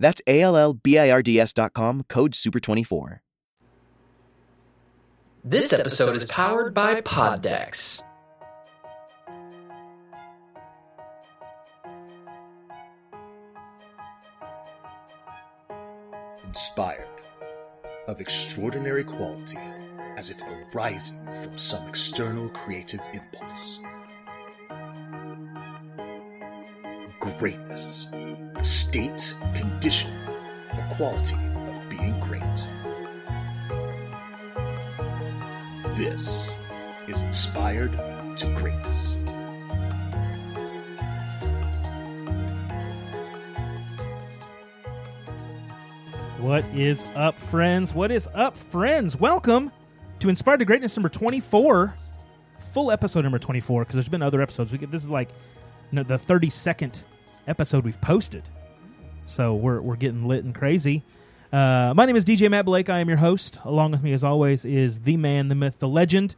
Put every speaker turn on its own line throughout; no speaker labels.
That's A L L B I R D S.com, code SUPER24.
This episode is powered by Poddex.
Inspired, of extraordinary quality, as if arising from some external creative impulse. Greatness, the state, condition, or quality of being great. This is Inspired to Greatness.
What is up, friends? What is up, friends? Welcome to Inspired to Greatness number 24, full episode number 24, because there's been other episodes. We get, this is like no, the 32nd episode we've posted. So we're, we're getting lit and crazy. Uh, my name is DJ Matt Blake. I am your host. Along with me, as always, is the man, the myth, the legend,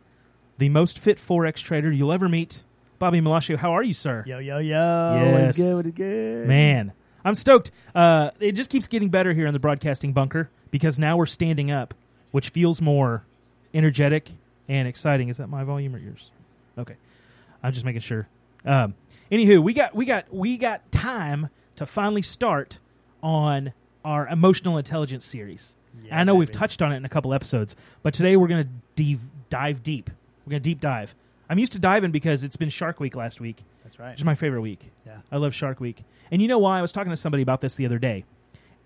the most fit Forex trader you'll ever meet, Bobby Malashio. How are you, sir?
Yo, yo, yo.
Yes.
What is good? What is good?
Man, I'm stoked. Uh, it just keeps getting better here in the broadcasting bunker because now we're standing up, which feels more energetic and exciting. Is that my volume or yours? Okay, I'm just making sure. Um, anywho, we got we got we got time to finally start on our emotional intelligence series.
Yeah,
I know we've touched on it in a couple episodes, but today we're going to dive, dive deep. We're going to deep dive. I'm used to diving because it's been Shark Week last week,
That's right.
which is my favorite week.
Yeah.
I love Shark Week. And you know why? I was talking to somebody about this the other day.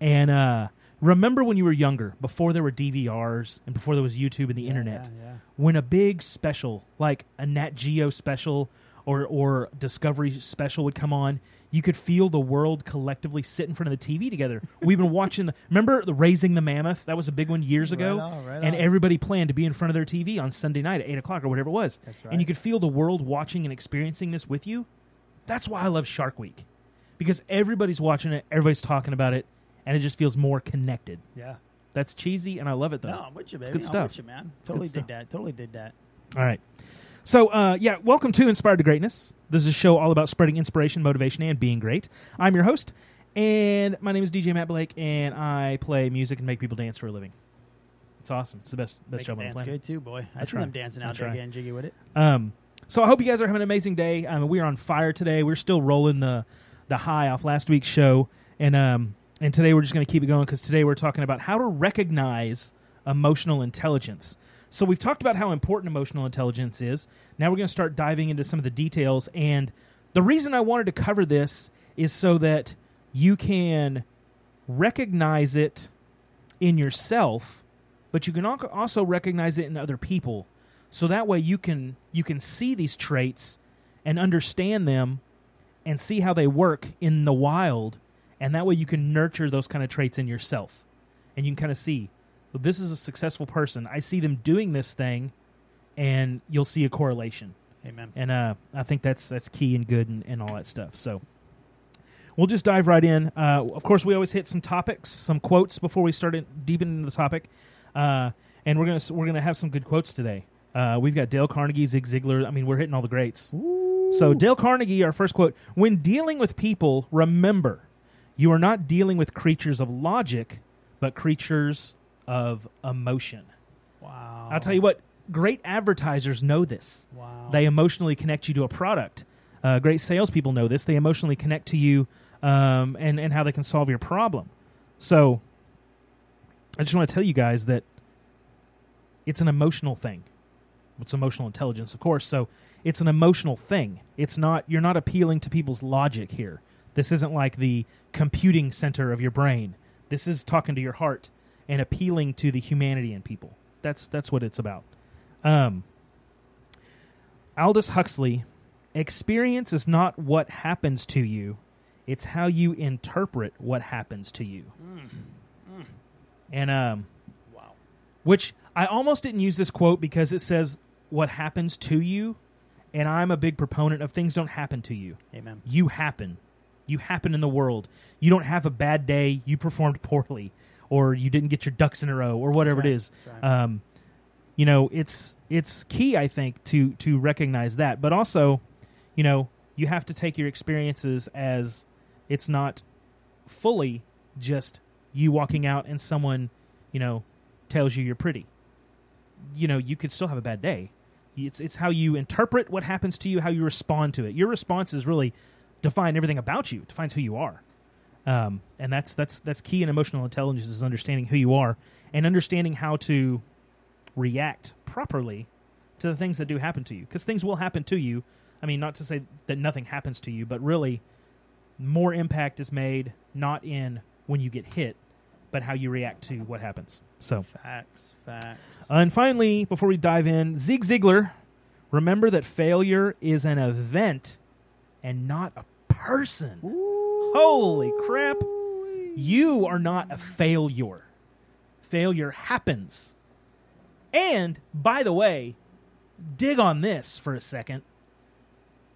And uh, remember when you were younger, before there were DVRs and before there was YouTube and the
Yeah,
internet,
yeah.
when a big special, like a Nat Geo special or, or Discovery special would come on, you could feel the world collectively sit in front of the TV together. We've been watching the, remember the Raising the Mammoth? That was a big one years
Right
ago.
on, right
and
on.
everybody planned to be in front of their TV on Sunday night at 8 o'clock or whatever it was.
That's right.
And you could feel the world watching and experiencing this with you. That's why I love Shark Week. Because everybody's watching it, everybody's talking about it, and it just feels more connected.
Yeah.
That's cheesy, and I love it though.
No, I'm with you, baby.
good
I'm
stuff.
with you, man. Totally
stuff.
did that. Totally did that.
All right. So, uh, yeah, welcome to Inspired to Greatness. This is a show all about spreading inspiration, motivation, and being great. I'm your host, and my name is DJ Matt Blake, and I play music and make people dance for a living. It's awesome. It's the best best
Make
job on the
dance
planet.
good too, boy. I,
I
see
try.
them dancing
I
out there
try.
getting jiggy with it.
Um, so I hope you guys are having an amazing day. Um, we are on fire today. We're still rolling the the high off last week's show, and um, and today we're just going to keep it going because today we're talking about how to recognize emotional intelligence. So we've talked about how important emotional intelligence is. Now we're going to start diving into some of the details. And the reason I wanted to cover this is so that you can recognize it in yourself, but you can also recognize it in other people. So that way you can you can see these traits and understand them and see how they work in the wild and that way you can nurture those kind of traits in yourself. And you can kind of see this is a successful person. I see them doing this thing and you'll see a correlation
Amen.
and uh, I think that's that's key and good and, and all that stuff. So we'll just dive right in. Uh, of course, we always hit some topics, some quotes before we start in, deep into the topic, uh, and we're gonna we're gonna have some good quotes today. Uh, we've got Dale Carnegie, Zig Ziglar. I mean, we're hitting all the greats. So Dale Carnegie, our first quote: "When dealing with people, remember, you are not dealing with creatures of logic, but creatures of emotion."
Wow.
I'll tell you what, great advertisers know this.
Wow.
They emotionally connect you to a product. Uh, great salespeople know this. They emotionally connect to you um, and, and how they can solve your problem. So I just want to tell you guys that it's an emotional thing. It's emotional intelligence, of course. So it's an emotional thing. It's not you're not appealing to people's logic here. This isn't like the computing center of your brain. This is talking to your heart and appealing to the humanity in people. That's that's what it's about. Um, Aldous Huxley, experience is not what happens to you, it's how you interpret what happens to you. And um,
wow.
Which I almost didn't use this quote because it says what happens to you, and I'm a big proponent of things don't happen to you.
Amen.
You happen. You happen in the world. You don't have a bad day. You performed poorly, or you didn't get your ducks in a row, or whatever
That's
it
right.
is.
Right.
Um, you know, it's it's key, I think, to to recognize that. But also, you know, you have to take your experiences as it's not fully just you walking out and someone, you know, tells you you're pretty. You know, you could still have a bad day. It's it's how you interpret what happens to you, how you respond to it. Your responses really define everything about you, defines who you are. Um, and that's that's that's key in emotional intelligence is understanding who you are and understanding how to react properly to the things that do happen to you because things will happen to you i mean not to say that nothing happens to you but really more impact is made not in when you get hit but how you react to what happens so
Facts. Facts.
and finally before we dive in zig ziglar remember that failure is an event and not a person holy crap you are not a failure failure happens and by the way, dig on this for a second.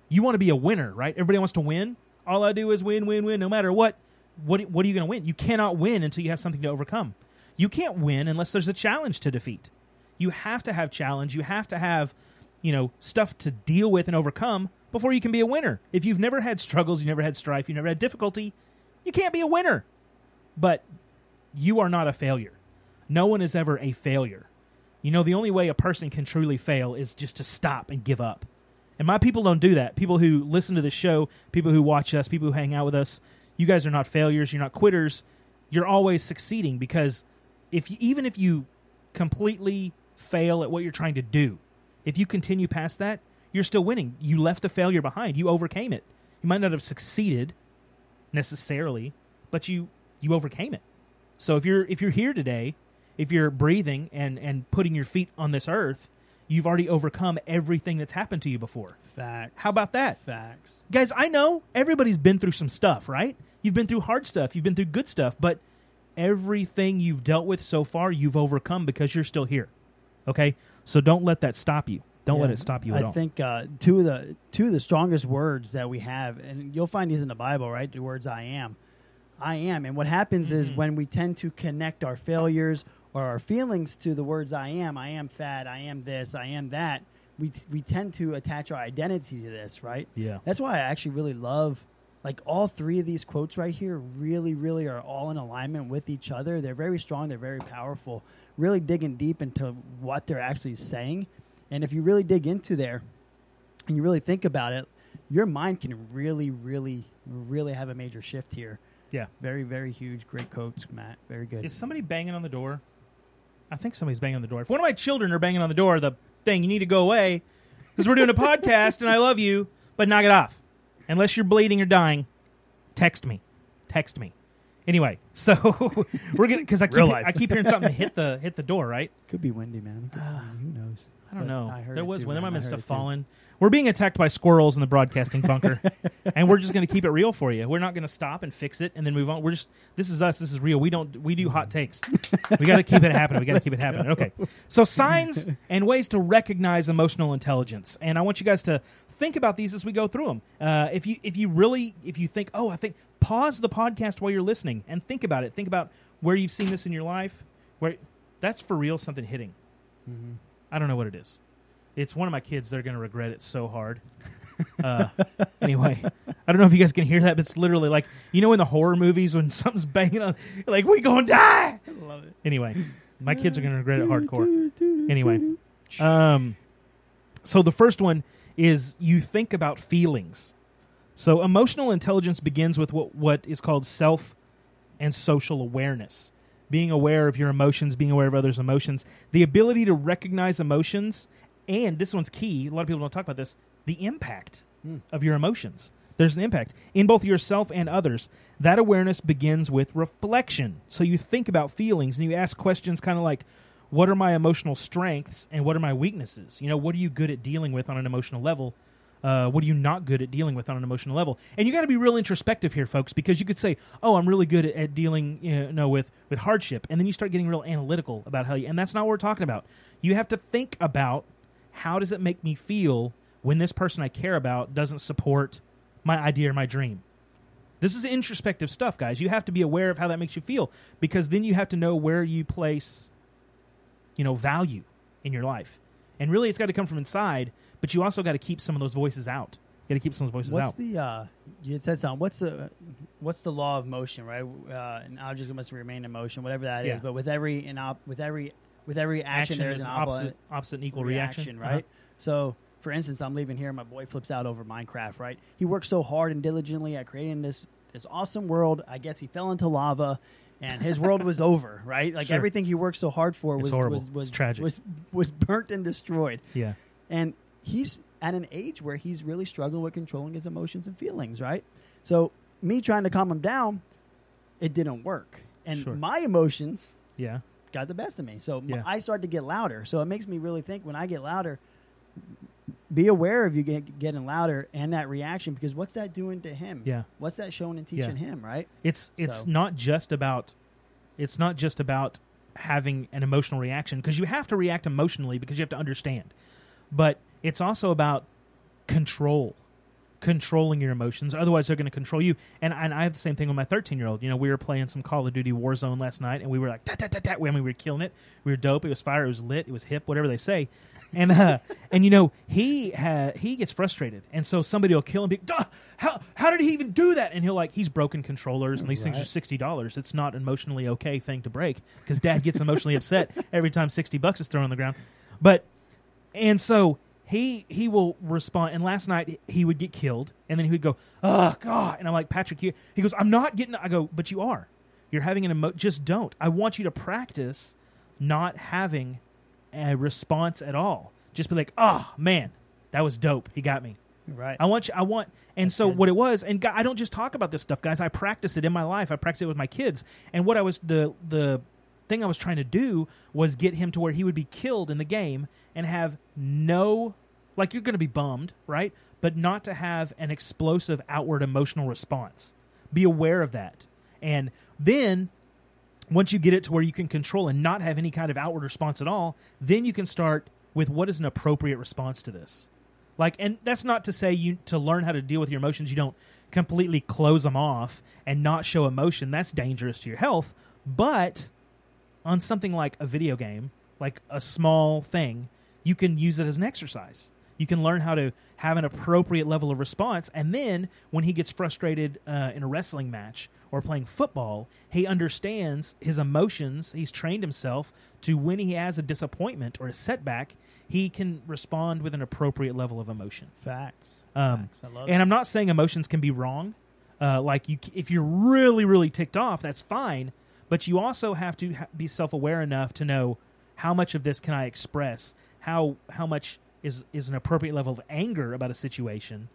You want to be a winner, right? Everybody wants to win. All I do is win, win, win, no matter what. What, what are you going to win? You cannot win until you have something to overcome. You can't win unless there's a challenge to defeat. You have to have challenge. You have to have, you know, stuff to deal with and overcome before you can be a winner. If you've never had struggles, you never had strife, you never had difficulty, you can't be a winner. But you are not a failure. No one is ever a failure. You know, the only way a person can truly fail is just to stop and give up. And my people don't do that. People who listen to this show, people who watch us, people who hang out with us, you guys are not failures. You're not quitters. You're always succeeding because if you, even if you completely fail at what you're trying to do, if you continue past that, you're still winning. You left the failure behind. You overcame it. You might not have succeeded necessarily, but you you overcame it. So if you're if you're here today, if you're breathing and and putting your feet on this earth, you've already overcome everything that's happened to you before.
Facts.
How about that?
Facts.
Guys, I know everybody's been through some stuff, right? You've been through hard stuff, you've been through good stuff, but everything you've dealt with so far, you've overcome because you're still here. Okay? So don't let that stop you. Don't let it stop you
I
all.
think uh, two of the two of the strongest words that we have, and you'll find these in the Bible, right? The words "I am," "I am," and what happens is
Mhm.
when we tend to connect our failures or our feelings to the words "I am," "I am fat," "I am this," "I am that," we we tend to attach our identity to this, right?
yeah.
That's why I actually really love like all three of these quotes right here really really are all in alignment with each other. They're very strong, they're very powerful. Really digging deep into what they're actually saying. And if you really dig into there and you really think about it, your mind can really really really have a major shift here.
Yeah.
Very very huge great quotes, Matt. Very good.
Is somebody banging on the door? I think somebody's banging on the door. If one of my children are banging on the door, the thing you need to go away because we're doing a podcast and I love you, but knock it off. Unless you're bleeding or dying, text me. Text me. Anyway, so we're gonna because I keep I keep hearing something hit the hit the door. Right?
Could be windy, man. Be windy. Who knows?
I don't
But
know.
I heard
there was
too,
when there might have
I
been
heard
stuff falling. We're being attacked by squirrels in the broadcasting bunker, and we're just going to keep it real for you. We're not going to stop and fix it and then move on. We're just this is us. This is real. We don't we do hot takes. we got to keep it happening. We got to keep it happening. Okay. So signs and ways to recognize emotional intelligence, and I want you guys to think about these as we go through them. Uh, if you if you really if you think oh I think pause the podcast while you're listening and think about it. Think about where you've seen this in your life. Where that's for real something hitting.
Mhm.
I don't know what it is. It's one of my kids. They're going to regret it so hard. Uh, anyway, I don't know if you guys can hear that, but it's literally like you know in the horror movies when something's banging on, like we gonna die.
I love it.
Anyway, my kids are going to regret it hardcore. Anyway, um, so the first one is you think about feelings. So emotional intelligence begins with what what is called self and social awareness. Being aware of your emotions, being aware of others' emotions, the ability to recognize emotions, and this one's key. A lot of people don't talk about this. The impact
Hmm.
of your emotions. There's an impact in both yourself and others. That awareness begins with reflection. So you think about feelings and you ask questions kind of like, what are my emotional strengths and what are my weaknesses? You know, what are you good at dealing with on an emotional level? Uh, what are you not good at dealing with on an emotional level? And you got to be real introspective here, folks, because you could say, "Oh, I'm really good at, at dealing, you know, with with hardship," and then you start getting real analytical about how you. And that's not what we're talking about. You have to think about how does it make me feel when this person I care about doesn't support my idea or my dream. This is introspective stuff, guys. You have to be aware of how that makes you feel because then you have to know where you place, you know, value in your life. And really, it's got to come from inside, but you also got to keep some of those voices out. You got to keep some of those voices
What's
out.
the uh, you had said something? What's the what's the law of motion, right? Uh, an object must remain in motion, whatever that is.
Yeah.
But with every in op- with every with every action, there's an
opposite, opposite and equal reaction,
right?
Uh-huh.
So, for instance, I'm leaving here, my boy flips out over Minecraft, right? He worked so hard and diligently at creating this this awesome world. I guess he fell into lava, and his world was over, right? Like
Sure.
everything he worked so hard for was was was
It's tragic.
was was burnt and destroyed.
Yeah.
And he's at an age where he's really struggling with controlling his emotions and feelings, right? So, me trying to calm him down, it didn't work, and
Sure.
my emotions
Yeah.
got the best of me. So
Yeah.
I started to get louder. So it makes me really think when I get louder, be aware of you get, getting louder and that reaction because what's that doing to him?
Yeah.
What's that showing and teaching him, right?
It's it's
So-
not just about it's not just about having an emotional reaction because you have to react emotionally because you have to understand. But it's also about control. Controlling your emotions, otherwise they're going to control you. And, and I have the same thing with my 13 year old. You know, we were playing some Call of Duty Warzone last night, and we were like, tat, tat, tat, tat. I mean, we were killing it. We were dope. It was fire. It was lit. It was hip. Whatever they say. And uh, and you know he ha- he gets frustrated, and so somebody will kill him. Be, "Duh, how how did he even do that? And he'll like he's broken controllers, and these things are sixty dollars. It's not an emotionally okay thing to break because dad gets emotionally upset every time sixty bucks is thrown on the ground. But and so he he will respond. And last night he would get killed, and then he would go, "Oh God!" And I'm like, Patrick, you, he goes, "I'm not getting." I go, "But you are. You're having an emo. Just don't. I want you to practice not having a response at all. Just be like, "Oh man, that was dope. He got me."
Right.
I want you. I want. And
That's
so
good.
what it was, and I don't just talk about this stuff, guys. I practice it in my life. I practice it with my kids. And what I was the the thing I was trying to do was get him to where he would be killed in the game and have no, like you're going to be bummed, right? But not to have an explosive outward emotional response. Be aware of that, and then once you get it to where you can control and not have any kind of outward response at all, then you can start with what is an appropriate response to this. Like, and that's not to say you to learn how to deal with your emotions, you don't completely close them off and not show emotion. That's dangerous to your health. But on something like a video game, like a small thing, you can use it as an exercise. You can learn how to have an appropriate level of response. And then when he gets frustrated uh, in a wrestling match or playing football, he understands his emotions. He's trained himself to when he has a disappointment or a setback, he can respond with an appropriate level of emotion.
Facts.
Um,
Facts. I love
and
it.
I'm not saying emotions can be wrong. Uh, like you, if you're really, really ticked off, that's fine. But you also have to ha- be self-aware enough to know how much of this can I express. How how much is is an appropriate level of anger about a situation,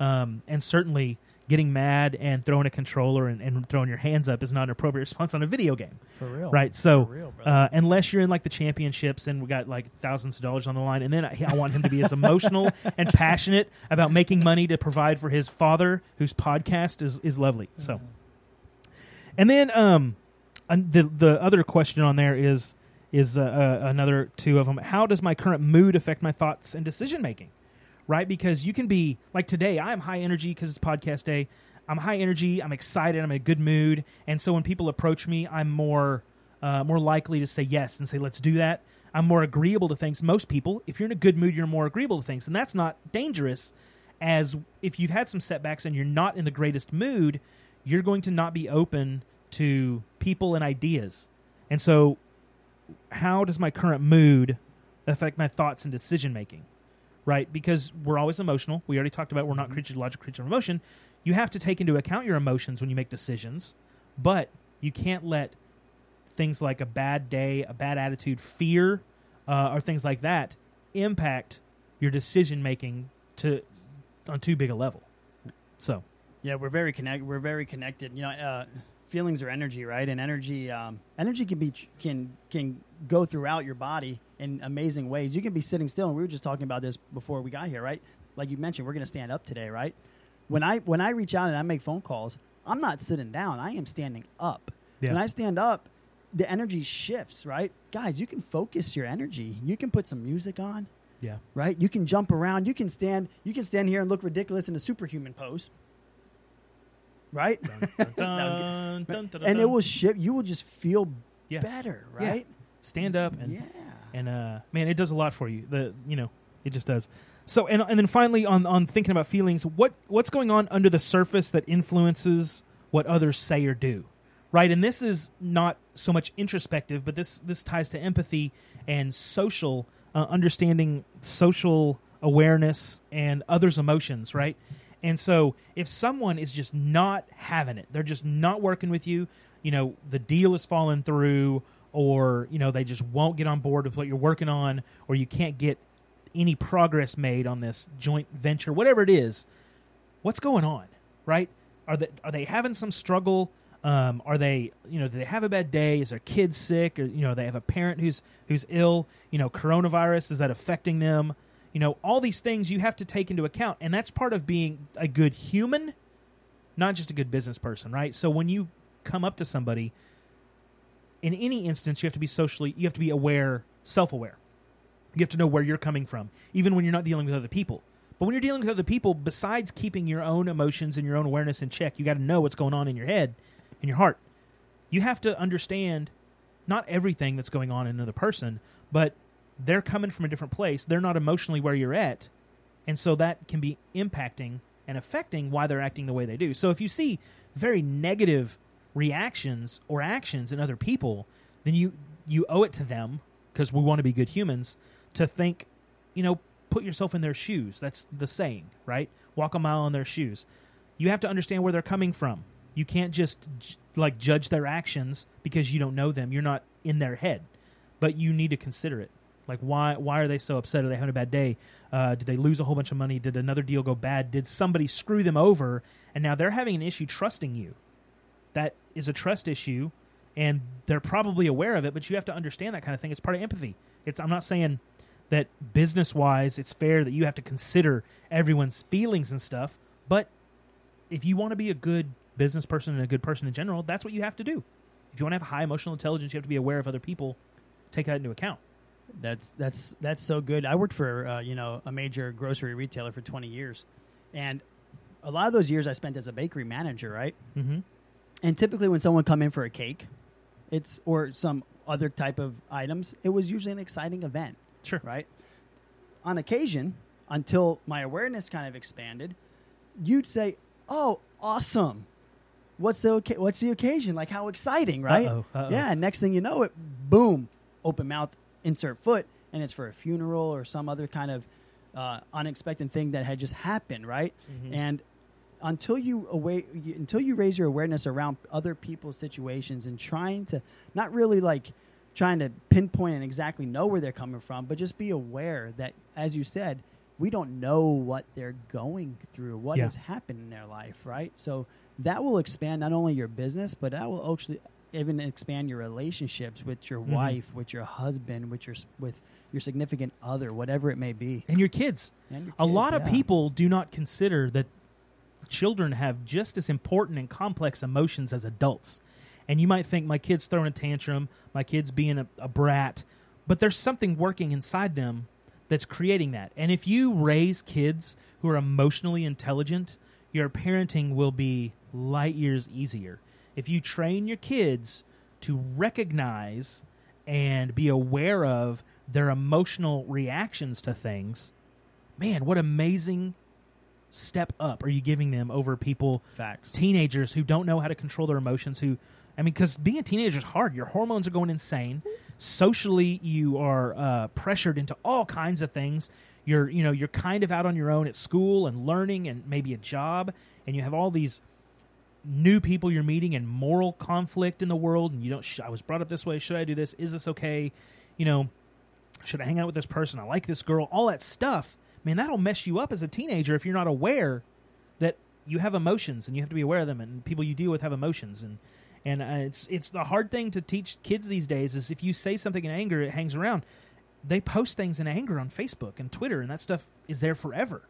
um, and certainly getting mad and throwing a controller and, and throwing your hands up is not an appropriate response on a video game
For real.
right? So,
real,
uh, unless you're in like the championships and we got like thousands of dollars on the line, and then I, I want him to be as emotional and passionate about making money to provide for his father, whose podcast is is lovely. So, and then um, the the other question on there is is uh, uh, another two of them. How does my current mood affect my thoughts and decision making? Right, because you can be like today. I'm high energy because it's podcast day. I'm high energy. I'm excited. I'm in a good mood, and so when people approach me, I'm more uh, more likely to say yes and say let's do that. I'm more agreeable to things. Most people, if you're in a good mood, you're more agreeable to things, and that's not dangerous. As if you've had some setbacks and you're not in the greatest mood, you're going to not be open to people and ideas. And so, how does my current mood affect my thoughts and decision making? Right? Because we're always emotional. We already talked about we're not creatures, logical creatures of emotion. You have to take into account your emotions when you make decisions, but you can't let things like a bad day, a bad attitude, fear, uh, or things like that impact your decision making to on too big a level. So,
Yeah, we're very connected. We're very connected. You know, uh, feelings are energy, right? And energy, um, energy can be can can go throughout your body in amazing ways. You can be sitting still, and we were just talking about this before we got here, right? like you mentioned, we're going to stand up today, right? When I when I reach out and I make phone calls, I'm not sitting down. I am standing up.
Yeah.
When I stand up, the energy shifts, right? Guys, you can focus your energy. You can put some music on,
Yeah.
right? You can jump around. You can stand. You can stand here and look ridiculous in a superhuman pose, right?
Dun, dun, dun, dun,
and it will shift. You will just feel
Yeah.
better,
Yeah.
right?
stand up and
Yeah.
and uh, man, it does a lot for you. The you know, it just does. So and and then finally on on thinking about feelings, what what's going on under the surface that influences what others say or do, right? And this is not so much introspective, but this this ties to empathy and social uh, understanding, social awareness, and others' emotions, right? And so if someone is just not having it, they're just not working with you, you know, the deal is falling through, or, you know, they just won't get on board with what you're working on, or you can't get any progress made on this joint venture, whatever it is, what's going on, right? Are they are they having some struggle? Um, are they you know do they have a bad day? Is their kid sick? Or you know they have a parent who's who's ill? You know coronavirus is that affecting them? You know all these things you have to take into account, and that's part of being a good human, not just a good business person, right? So when you come up to somebody, in any instance, you have to be socially you have to be aware, self aware. You have to know where you're coming from, even when you're not dealing with other people. But when you're dealing with other people, besides keeping your own emotions and your own awareness in check, you got to know what's going on in your head, in your heart. You have to understand not everything that's going on in another person, but they're coming from a different place. They're not emotionally where you're at. And so that can be impacting and affecting why they're acting the way they do. So if you see very negative reactions or actions in other people, then you you owe it to them because we want to be good humans to think, you know, put yourself in their shoes. That's the saying, right? Walk a mile in their shoes. You have to understand where they're coming from. You can't just like judge their actions because you don't know them. You're not in their head, but you need to consider it. Like why why are they so upset? Are they having a bad day? Uh, did they lose a whole bunch of money? Did another deal go bad? Did somebody screw them over? And now they're having an issue trusting you. That is a trust issue, and they're probably aware of it. But you have to understand that kind of thing. It's part of empathy. It's I'm not saying that business wise it's fair that you have to consider everyone's feelings and stuff, but if you want to be a good business person and a good person in general, that's what you have to do. If you want to have high emotional intelligence, you have to be aware of other people. Take that into account.
That's that's that's so good. I worked for uh, you know a major grocery retailer for 20 years, and a lot of those years I spent as a bakery manager, right?
Mm-hmm.
And typically, when someone come in for a cake, it's or some other type of items, it was usually an exciting event,
Sure.
right? On occasion, until my awareness kind of expanded, you'd say, "Oh, awesome! What's the oca- what's the occasion? Like how exciting, right?
Uh-oh, uh-oh.
Yeah. And next thing you know, it boom, open mouth, insert foot, and it's for a funeral or some other kind of uh, unexpected thing that had just happened, right?
Mhm.
And until you away, until you raise your awareness around other people's situations and trying to not really like trying to pinpoint and exactly know where they're coming from, but just be aware that, as you said, we don't know what they're going through, what
Yeah.
has happened in their life, right? So that will expand not only your business, but that will actually even expand your relationships with your
Mhm.
wife, with your husband, with your with your significant other, whatever it may be.
And your kids.
And your
A
kids,
lot of people do not consider that children have just as important and complex emotions as adults. And you might think my kid's throwing a tantrum, my kid's being a, a brat, but there's something working inside them that's creating that. And if you raise kids who are emotionally intelligent, your parenting will be light years easier. If you train your kids to recognize and be aware of their emotional reactions to things, man, what amazing step up are you giving them over people
facts.
teenagers who don't know how to control their emotions who i mean because being a teenager is hard. Your hormones are going insane. Socially you are uh, pressured into all kinds of things. You're you know you're kind of out on your own at school and learning and maybe a job and you have all these new people you're meeting and moral conflict in the world and you don't sh- i was brought up this way. Should i do this? Is this okay? You know should i hang out with this person? I like this girl. All that stuff man that'll mess you up as a teenager if you're not aware that you have emotions and you have to be aware of them and people you deal with have emotions and and uh, it's it's the hard thing to teach kids these days is if you say something in anger it hangs around. They post things in anger on facebook and twitter and that stuff is there forever.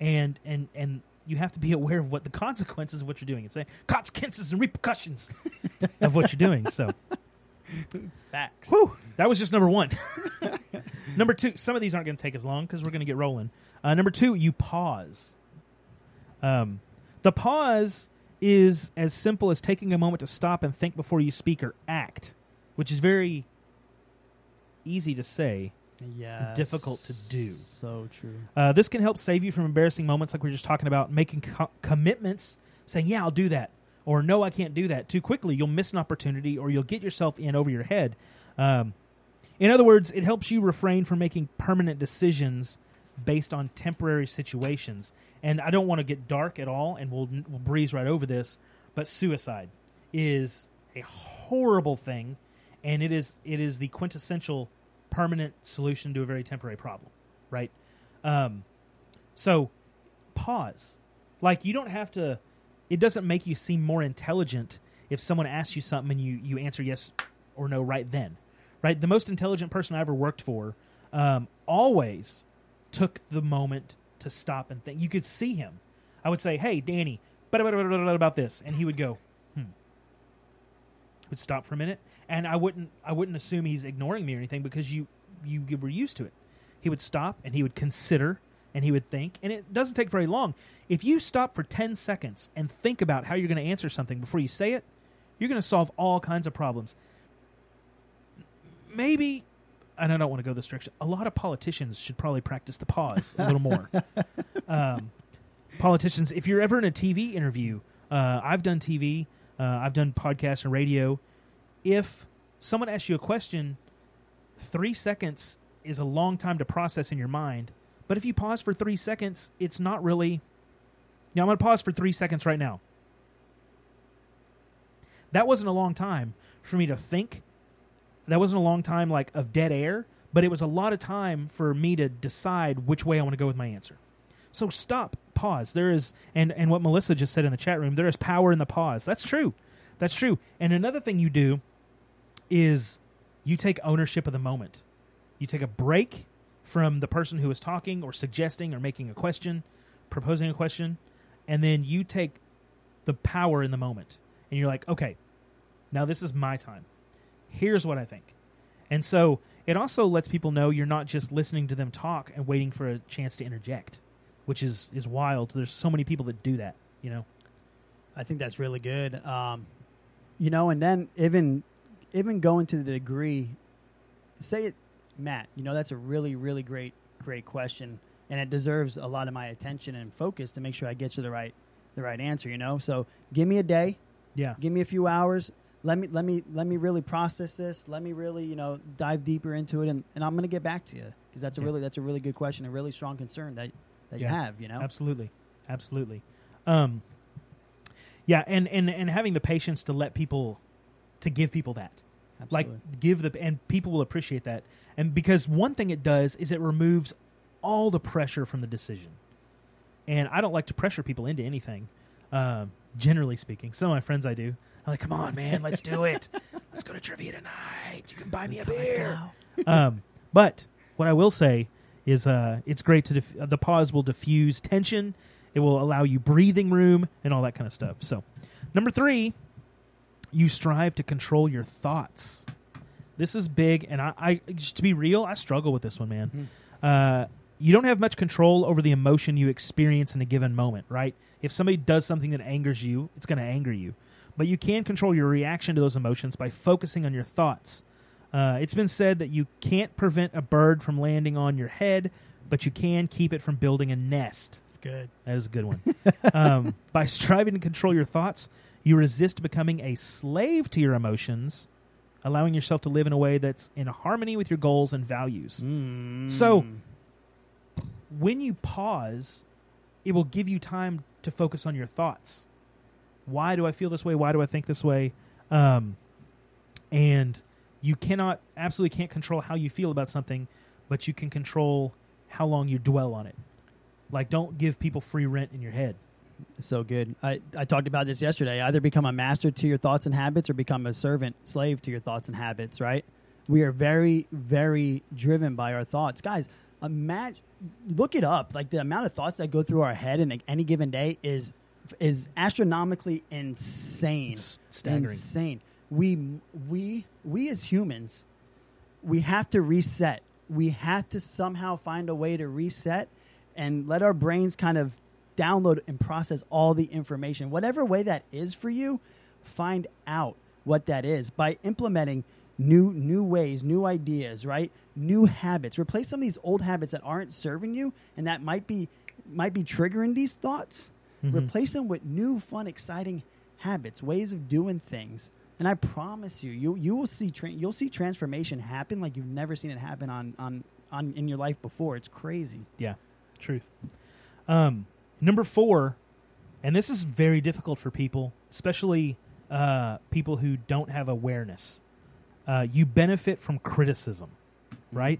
And and and you have to be aware of what the consequences of what you're doing. It's a consequences and repercussions of what you're doing. So,
Facts.
whew, that was just number one. number two, some of these aren't going to take as long because we're going to get rolling. Uh, number two, you pause. Um, the pause is as simple as taking a moment to stop and think before you speak or act, which is very easy to say.
Yeah.
difficult to do.
So true.
Uh, this can help save you from embarrassing moments like we are just talking about, making co- commitments, saying, Yeah, I'll do that, or No, I can't do that too quickly. You'll miss an opportunity or you'll get yourself in over your head. Um, in other words, it helps you refrain from making permanent decisions based on temporary situations. And I don't want to get dark at all, and we'll, we'll breeze right over this, but suicide is a horrible thing, and it is it is the quintessential permanent solution to a very temporary problem, right? Um, so pause. Like you don't have to. It doesn't make you seem more intelligent if someone asks you something and you you answer yes or no right then, right? The most intelligent person I ever worked for um, always took the moment to stop and think. You could see him. I would say, "Hey, Danny, about this," and he would go. Would stop for a minute, and I wouldn't. I wouldn't assume he's ignoring me or anything because you you were used to it. He would stop and he would consider and he would think, and it doesn't take very long. If you stop for ten seconds and think about how you're going to answer something before you say it, you're going to solve all kinds of problems. Maybe and I don't want to go this direction. A lot of politicians should probably practice the pause a little more. um, politicians, if you're ever in a TV interview, uh, I've done TV, uh, I've done podcasts and radio. If someone asks you a question, three seconds is a long time to process in your mind. But if you pause for three seconds, it's not really. Now, I'm going to pause for three seconds right now. That wasn't a long time for me to think that wasn't a long time like of dead air, but it was a lot of time for me to decide which way I want to go with my answer. So stop, pause. There is and and what Melissa just said in the chat room, there is power in the pause. That's true. That's true. And another thing you do is you take ownership of the moment. You take a break from the person who is talking or suggesting or making a question, proposing a question, and then you take the power in the moment. And you're like, "Okay, now this is my time here's what I think. And so it also lets people know you're not just listening to them talk and waiting for a chance to interject, which is is wild. There's so many people that do that, you know.
I think that's really good. Um, you know, and then even even going to the degree, say it, Matt. You know, that's a really really great great question, and it deserves a lot of my attention and focus to make sure I get you the right the right answer. You know, so give me a day,
Yeah.
give me a few hours. Let me let me let me really process this. Let me really you know dive deeper into it, and, and I'm going to get back to you because that's a
Yeah.
really that's a really good question, a really strong concern that that you have. You know,
Absolutely. Absolutely. Um yeah, and, and and having the patience to let people to give people that.
Absolutely.
Like give the and people will appreciate that. And because one thing it does is it removes all the pressure from the decision. And I don't like to pressure people into anything. Um, generally speaking, some of my friends I do. I'm like, come on, man, let's do it. let's go to trivia tonight. You can buy me a beer. um, but what I will say is, uh, it's great to dif- the pause will diffuse tension. It will allow you breathing room and all that kind of stuff. So, number three, you strive to control your thoughts. This is big, and I, I just to be real, I struggle with this one, man. Uh, you don't have much control over the emotion you experience in a given moment, right? If somebody does something that angers you, it's going to anger you. But you can control your reaction to those emotions by focusing on your thoughts. Uh, it's been said that you can't prevent a bird from landing on your head, but you can keep it from building a nest.
That's good.
That is a good one. um, by striving to control your thoughts, you resist becoming a slave to your emotions, allowing yourself to live in a way that's in harmony with your goals and values.
Mm.
So- When you pause, it will give you time to focus on your thoughts. Why do I feel this way? Why do I think this way? Um, and you cannot, absolutely can't control how you feel about something, but you can control how long you dwell on it. Like, don't give people free rent in your head.
So good. I, I talked about this yesterday. Either become a master to your thoughts and habits or become a servant, slave to your thoughts and habits, right? We are very, very driven by our thoughts. Guys, imagine look it up like the amount of thoughts that go through our head in any given day is is astronomically insane
It's staggering.
insane we we we as humans we have to reset. We have to somehow find a way to reset and let our brains kind of download and process all the information. Whatever way that is for you find out what that is by implementing new new ways new ideas right? New habits. Replace some of these old habits that aren't serving you and that might be might be triggering these thoughts. Mm-hmm. Replace them with new fun exciting habits ways of doing things and i promise you you you will see tra- you'll see transformation happen like you've never seen it happen on on on in your life before it's crazy
Yeah, truth. Um, number four, and this is very difficult for people, especially uh, people who don't have awareness. Uh, you benefit from criticism, right?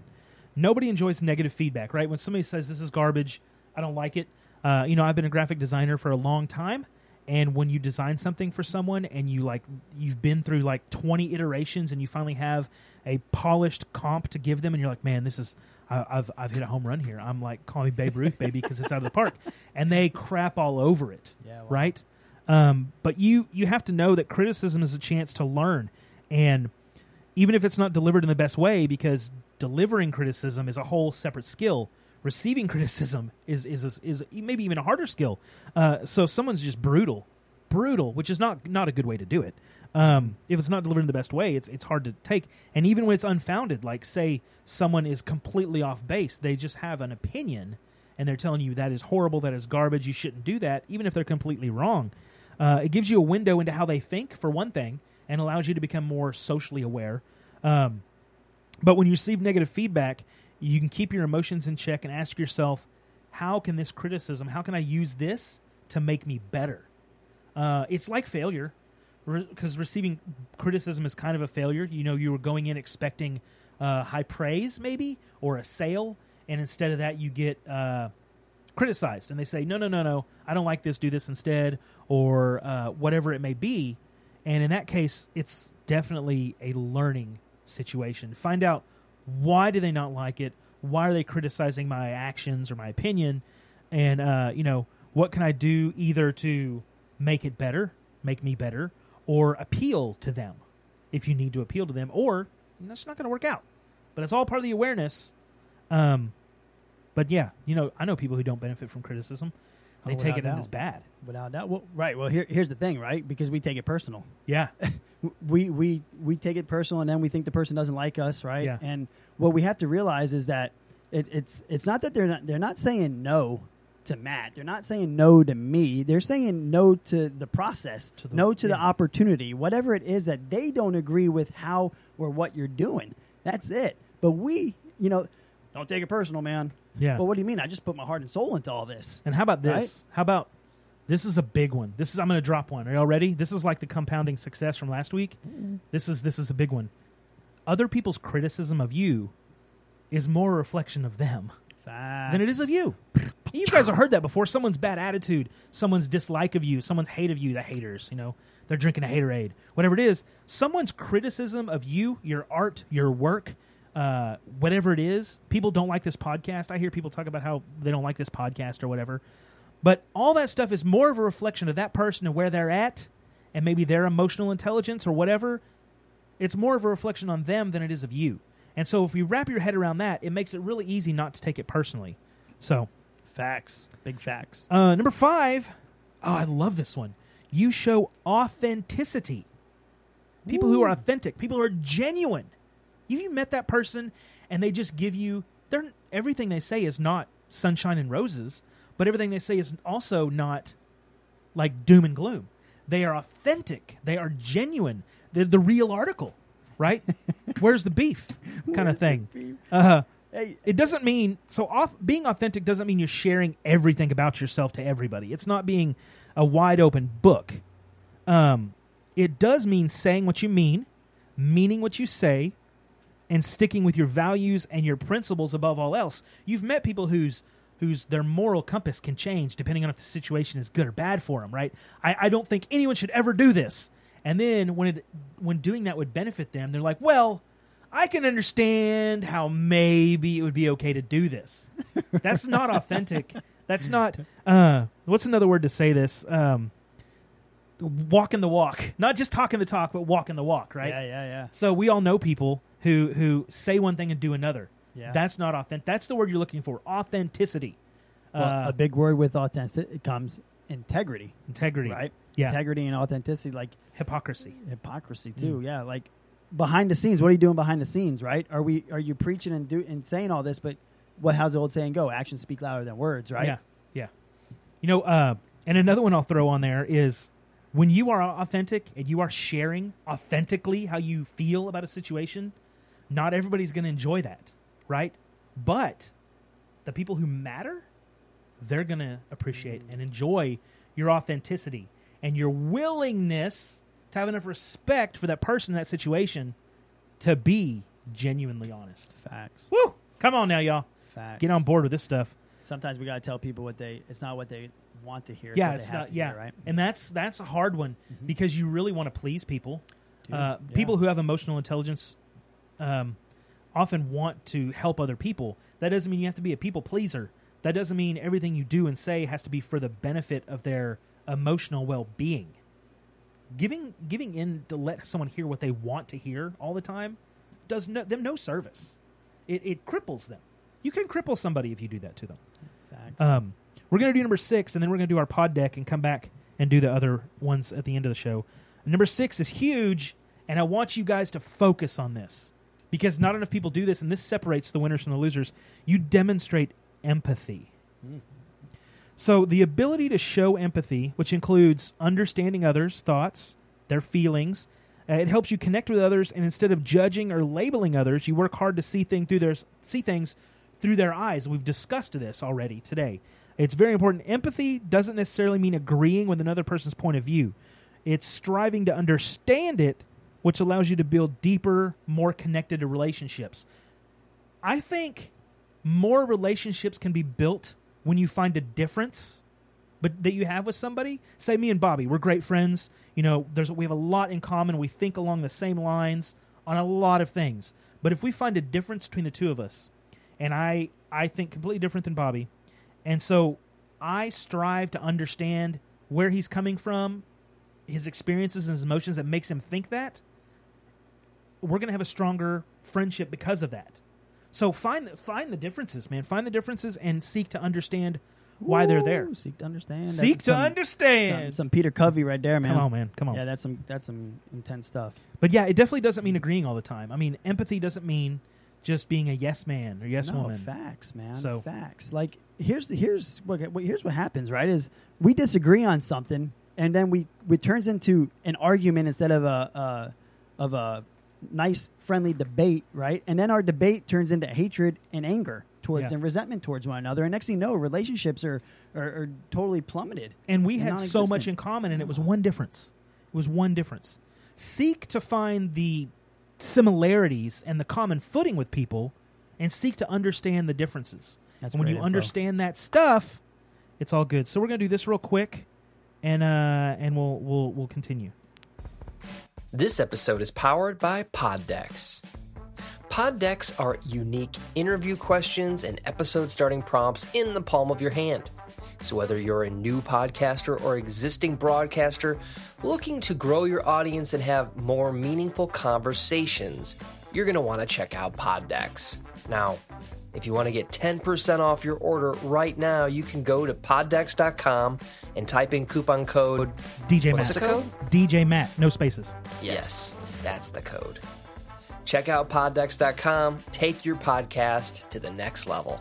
Nobody enjoys negative feedback, right? When somebody says this is garbage, I don't like it. Uh, you know, I've been a graphic designer for a long time, and when you design something for someone and you like you've been through like 20 iterations and you finally have a polished comp to give them and you're like man this is I, I've I've hit a home run here. I'm like call me Babe Ruth baby because it's out of the park. And they crap all over it
Yeah, wow.
right? Um, but you you have to know that criticism is a chance to learn. And even if it's not delivered in the best way because delivering criticism is a whole separate skill receiving criticism is is is, is maybe even a harder skill. Uh, so if someone's just brutal brutal which is not not a good way to do it um, if it's not delivered in the best way it's it's hard to take. And even when it's unfounded like say someone is completely off base they just have an opinion and they're telling you that is horrible that is garbage you shouldn't do that even if they're completely wrong uh, it gives you a window into how they think for one thing and allows you to become more socially aware. Um, but when you receive negative feedback, you can keep your emotions in check and ask yourself, how can this criticism, how can I use this to make me better? Uh, it's like failure because receiving criticism is kind of a failure. You know, you were going in expecting uh, high praise, maybe, or a sale, and instead of that, you get uh, criticized. And they say, no, no, no, no, I don't like this, do this instead, or uh, whatever it may be. And in that case, it's definitely a learning situation. Find out why do they not like it? Why are they criticizing my actions or my opinion? And uh, you know, what can I do either to make it better, make me better, or appeal to them if you need to appeal to them, or that's not going to work out. But it's all part of the awareness. Um, but yeah, you know, I know people who don't benefit from criticism. They
Oh,
take it
doubt.
as bad.
without doubt well, right well here, here's the thing right because we take it personal
Yeah,
we we we take it personal and then we think the person doesn't like us right?
Yeah.
and what we have to realize is that it, it's it's not that they're not they're not saying no to Matt. They're not saying no to me. They're saying no to the process
To the-
no to the opportunity. Whatever it is that they don't agree with how or what you're doing that's it. But we you know don't take it personal man.
Yeah.
But what do you mean? I just put my heart and soul into all this.
And how about this?
Right?
How about this is a big one. This is I'm going to drop one. Are y'all ready? This is like the compounding success from last week. This is this is a big one. Other people's criticism of you is more a reflection of them than it is of you. You guys have heard that before. Someone's bad attitude, someone's dislike of you, someone's hate of you, the haters, you know, they're drinking a haterade. Whatever it is, someone's criticism of you, your art, your work, uh, whatever it is, people don't like this podcast. I hear people talk about how they don't like this podcast or whatever. But all that stuff is more of a reflection of that person and where they're at and maybe their emotional intelligence or whatever. It's more of a reflection on them than it is of you. And so if you wrap your head around that, it makes it really easy not to take it personally. So,
facts big facts
uh, number five, oh, I love this one. You show authenticity. People who are authentic, people who are genuine. Have you met that person and they just give you they're everything they say is not sunshine and roses, but everything they say is also not like doom and gloom. They are authentic. They are genuine. They're the real article, right? Where's the beef? Kind of thing. Uh, it doesn't mean so off, being authentic doesn't mean you're sharing everything about yourself to everybody. It's not being a wide open book. Um, it does mean saying what you mean, meaning what you say, and sticking with your values and your principles above all else. You've met people whose whose their moral compass can change depending on if the situation is good or bad for them. Right? I, I don't think anyone should ever do this. And then when it when doing that would benefit them, they're like, well. I can understand how maybe it would be okay to do this. That's not authentic. That's not. Uh, what's another word to say this? Um, walking the walk, not just talking the talk, but walking the walk. Right.
Yeah, yeah, yeah.
So we all know people who who say one thing and do another.
Yeah.
That's not authentic. That's the word you're looking for. Authenticity.
Well,
uh,
a big word with authenticity comes integrity,
integrity.
right?
Yeah.
Integrity and authenticity, like
Hypocrisy.
hypocrisy
Mm.
too. Yeah, like behind the scenes. What are you doing behind the scenes? Right? Are we? Are you preaching and do and saying all this? But what? How's the old saying go? Actions speak louder than words. Right?
Yeah, yeah. You know, uh, and another one I'll throw on there is when you are authentic and you are sharing authentically how you feel about a situation. Not everybody's going to enjoy that, right? But the people who matter, they're going to appreciate and enjoy your authenticity and your willingness to have enough respect for that person in that situation to be genuinely honest.
Facts.
Woo! Come on now, y'all.
Facts.
Get on board with this stuff.
Sometimes we gotta tell people what they. It's not what they want to hear.
yeah,
what
it's not. Yeah,
hear, right.
and that's that's a hard one because you really want to please people.
Dude,
uh,
yeah.
People who have emotional intelligence um, often want to help other people. That doesn't mean you have to be a people pleaser. That doesn't mean everything you do and say has to be for the benefit of their emotional well being. Giving giving in to let someone hear what they want to hear all the time does no, them no service. It, it cripples them. You can cripple somebody if you do that to them. Um, we're going to do number six, and then we're going to do our pod deck and come back and do the other ones at the end of the show. Number six is huge, and I want you guys to focus on this because not enough people do this, and this separates the winners from the losers. You demonstrate empathy. So, the ability to show empathy, which includes understanding others' thoughts, their feelings, uh, it helps you connect with others, and instead of judging or labeling others, you work hard to see thing through their see things through their eyes. We've discussed this already today. It's very important. Empathy doesn't necessarily mean agreeing with another person's point of view. It's striving to understand it, which allows you to build deeper, more connected relationships. I think more relationships can be built when you find a difference but that you have with somebody. Say me and bobby we're great friends. You know there's we have a lot in common. We think along the same lines on a lot of things. But if we find a difference between the two of us and i i think completely different than bobby and so i strive to understand where he's coming from his experiences and his emotions that makes him think that we're going to have a stronger friendship because of that so find find the differences man find the differences and seek to understand why they're there
Seek to understand. That's
seek to
some-
understand
Some, some Peter Covey right there, man.
come on man come on
Yeah, that's some that's some intense stuff.
but yeah it definitely doesn't mean agreeing all the time i mean empathy doesn't mean just being a yes man or yes
no,
woman
facts, man.
So-
facts. Like here's here's what what- here's what happens, right? Is we disagree on something, and then we it turns into an argument instead of a uh, of a nice friendly debate, right? And then our debate turns into hatred and anger towards
Yeah.
and resentment towards one another. And next thing you know, relationships are are, are totally plummeted.
and we
and
had so much in common and it was one difference it was one difference seek to find the similarities and the common footing with people and seek to understand the differences
That's
and when you
info.
understand that stuff it's all good so we're going to do this real quick and uh and we'll we'll we'll continue
This episode is powered by Poddex. Poddex are unique interview questions and episode starting prompts in the palm of your hand. So, whether you're a new podcaster or existing broadcaster looking to grow your audience and have more meaningful conversations, you're going to want to check out Poddex. Now, if you want to get 10% off your order right now, you can go to poddex.com and type in coupon code
dj
What's
matt
the code?
dj matt no spaces
Yes, that's the code. Check out poddex.com. Take your podcast to the next level.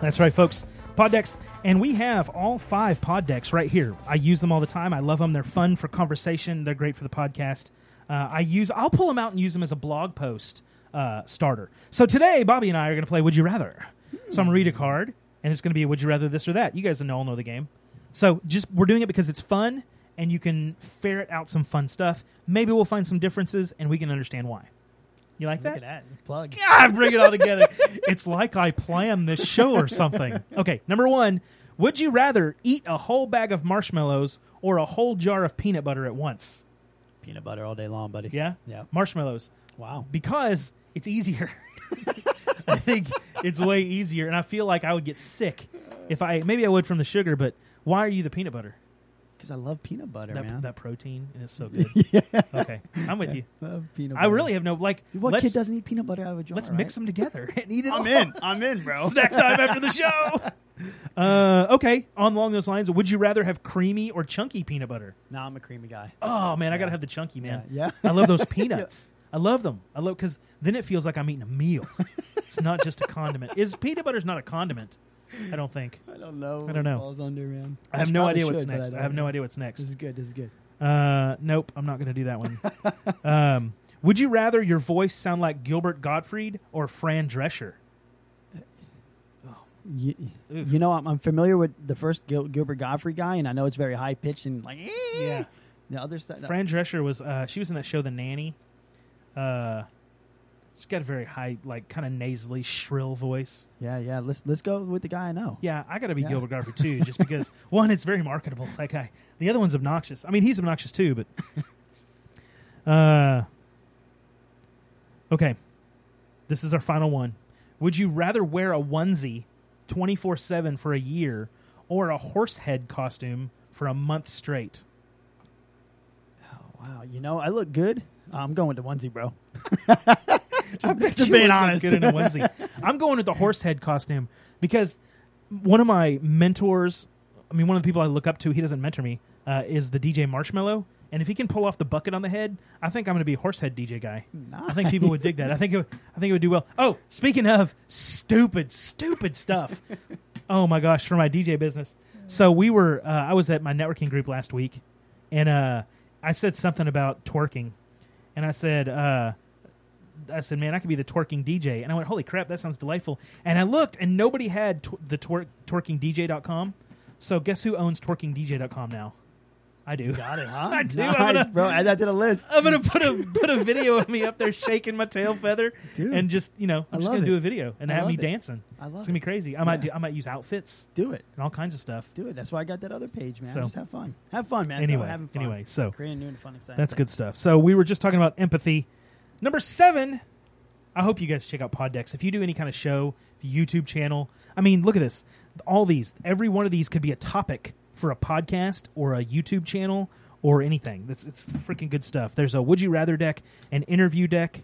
That's right, folks. Poddex, and we have all five pod decks right here. I use them all the time. I love them. They're fun for conversation. They're great for the podcast. Uh, I use. I'll pull them out and use them as a blog post uh, starter. So today, Bobby and I are going to play Would You Rather. So I'm going to read a card, and it's going to be Would You Rather this or that. You guys all know the game. So just we're doing it because it's fun, and you can ferret out some fun stuff. Maybe we'll find some differences, and we can understand why. You like
Look
that?
at that plug.
God, bring it all together. it's like I planned this show or something. Okay, number one. Would you rather eat a whole bag of marshmallows or a whole jar of peanut butter at once?
Peanut butter all day long, buddy.
Yeah?
Yeah.
Marshmallows.
Wow.
because it's easier. I think it's way easier, and I feel like I would get sick if I maybe I would from the sugar. But why are you the peanut butter?
Because I love peanut butter,
That,
man.
that protein and it's so good. yeah. Okay, I'm with you.
love peanut
I really have no like.
Dude, what kid doesn't eat peanut butter out of a jar?
let's mix them together and eat it.
I'm
all.
in. I'm in, bro.
Snack time after the show. Uh, okay, on along those lines, would you rather have creamy or chunky peanut butter?
nah, I'm a creamy guy.
Oh man, I gotta have the chunky man.
Yeah.
I love those peanuts. I love them. I love because then it feels like I'm eating a meal. it's not just a condiment. Is peanut butter's not a condiment? I don't think.
I don't know.
I don't know.
Falls under, man.
I have no idea what's
should, but
next. I,
don't
have no idea what's next.
This is good. This is good.
Uh, nope, I'm not going to do that one. um, would you rather your voice sound like Gilbert Gottfried or Fran Drescher?
You, you know, I'm, I'm familiar with the first Gil- Gilbert Gottfried guy, and I know it's very high pitched and like.
Yeah.
The other stuff.
Fran Drescher was uh, she was in that show The Nanny. Uh, she's got a very high, like kind of nasally, shrill voice.
Yeah, yeah. Let's let's go with the guy I know.
Yeah, I got to be
Yeah.
Gilbert Gottfried too, just because one, it's very marketable. That guy. The other one's obnoxious. I mean, he's obnoxious too, but. uh. Okay, this is our final one. Would you rather wear a onesie twenty four seven for a year, or a horse head costume for a month straight?
Oh, wow. You know, I look good. I'm going to onesie, bro. Just
you
being
would
honest.
Good in a onesie. I'm going with the horse head costume because one of my mentors, I mean, one of the people I look up to, he doesn't mentor me, uh, is the DJ Marshmello. And if he can pull off the bucket on the head, I think I'm going to be a horse head DJ guy. I think people would dig that. I think it, I think it would do well. Oh, speaking of stupid, stupid stuff. oh my gosh, for my DJ business. So we were, uh, I was at my networking group last week, and uh, I said something about twerking, and I said, uh, I said, man, I could be the twerking DJ. And I went, holy crap, that sounds delightful. And I looked, and nobody had tw- the twer- twerkingdj.com. So guess who owns twerkingdj.com now? I do.
Got it, huh?
I do.
Nice,
I'm gonna-
bro. Add that to the list.
I'm gonna put a put a video of me up there shaking my tail feather
Dude,
and just you know
I
I'm just gonna
it.
do a video and
I
have me
it.
dancing.
I love
It's gonna be crazy. I might do I might use outfits
Do it.
and all kinds of stuff.
Do it. That's why I got that other page, man.
So-
Just have fun. Have fun, man.
Anyway,
having fun.
anyway, so
creating new and fun, exciting.
That's
things.
good stuff. So we were just talking about empathy. Number seven. I hope you guys check out Poddex. If you do any kind of show, YouTube channel, I mean, look at this. All these, every one of these could be a topic for a podcast or a YouTube channel or anything. It's, it's freaking good stuff. There's a Would You Rather deck, an interview deck,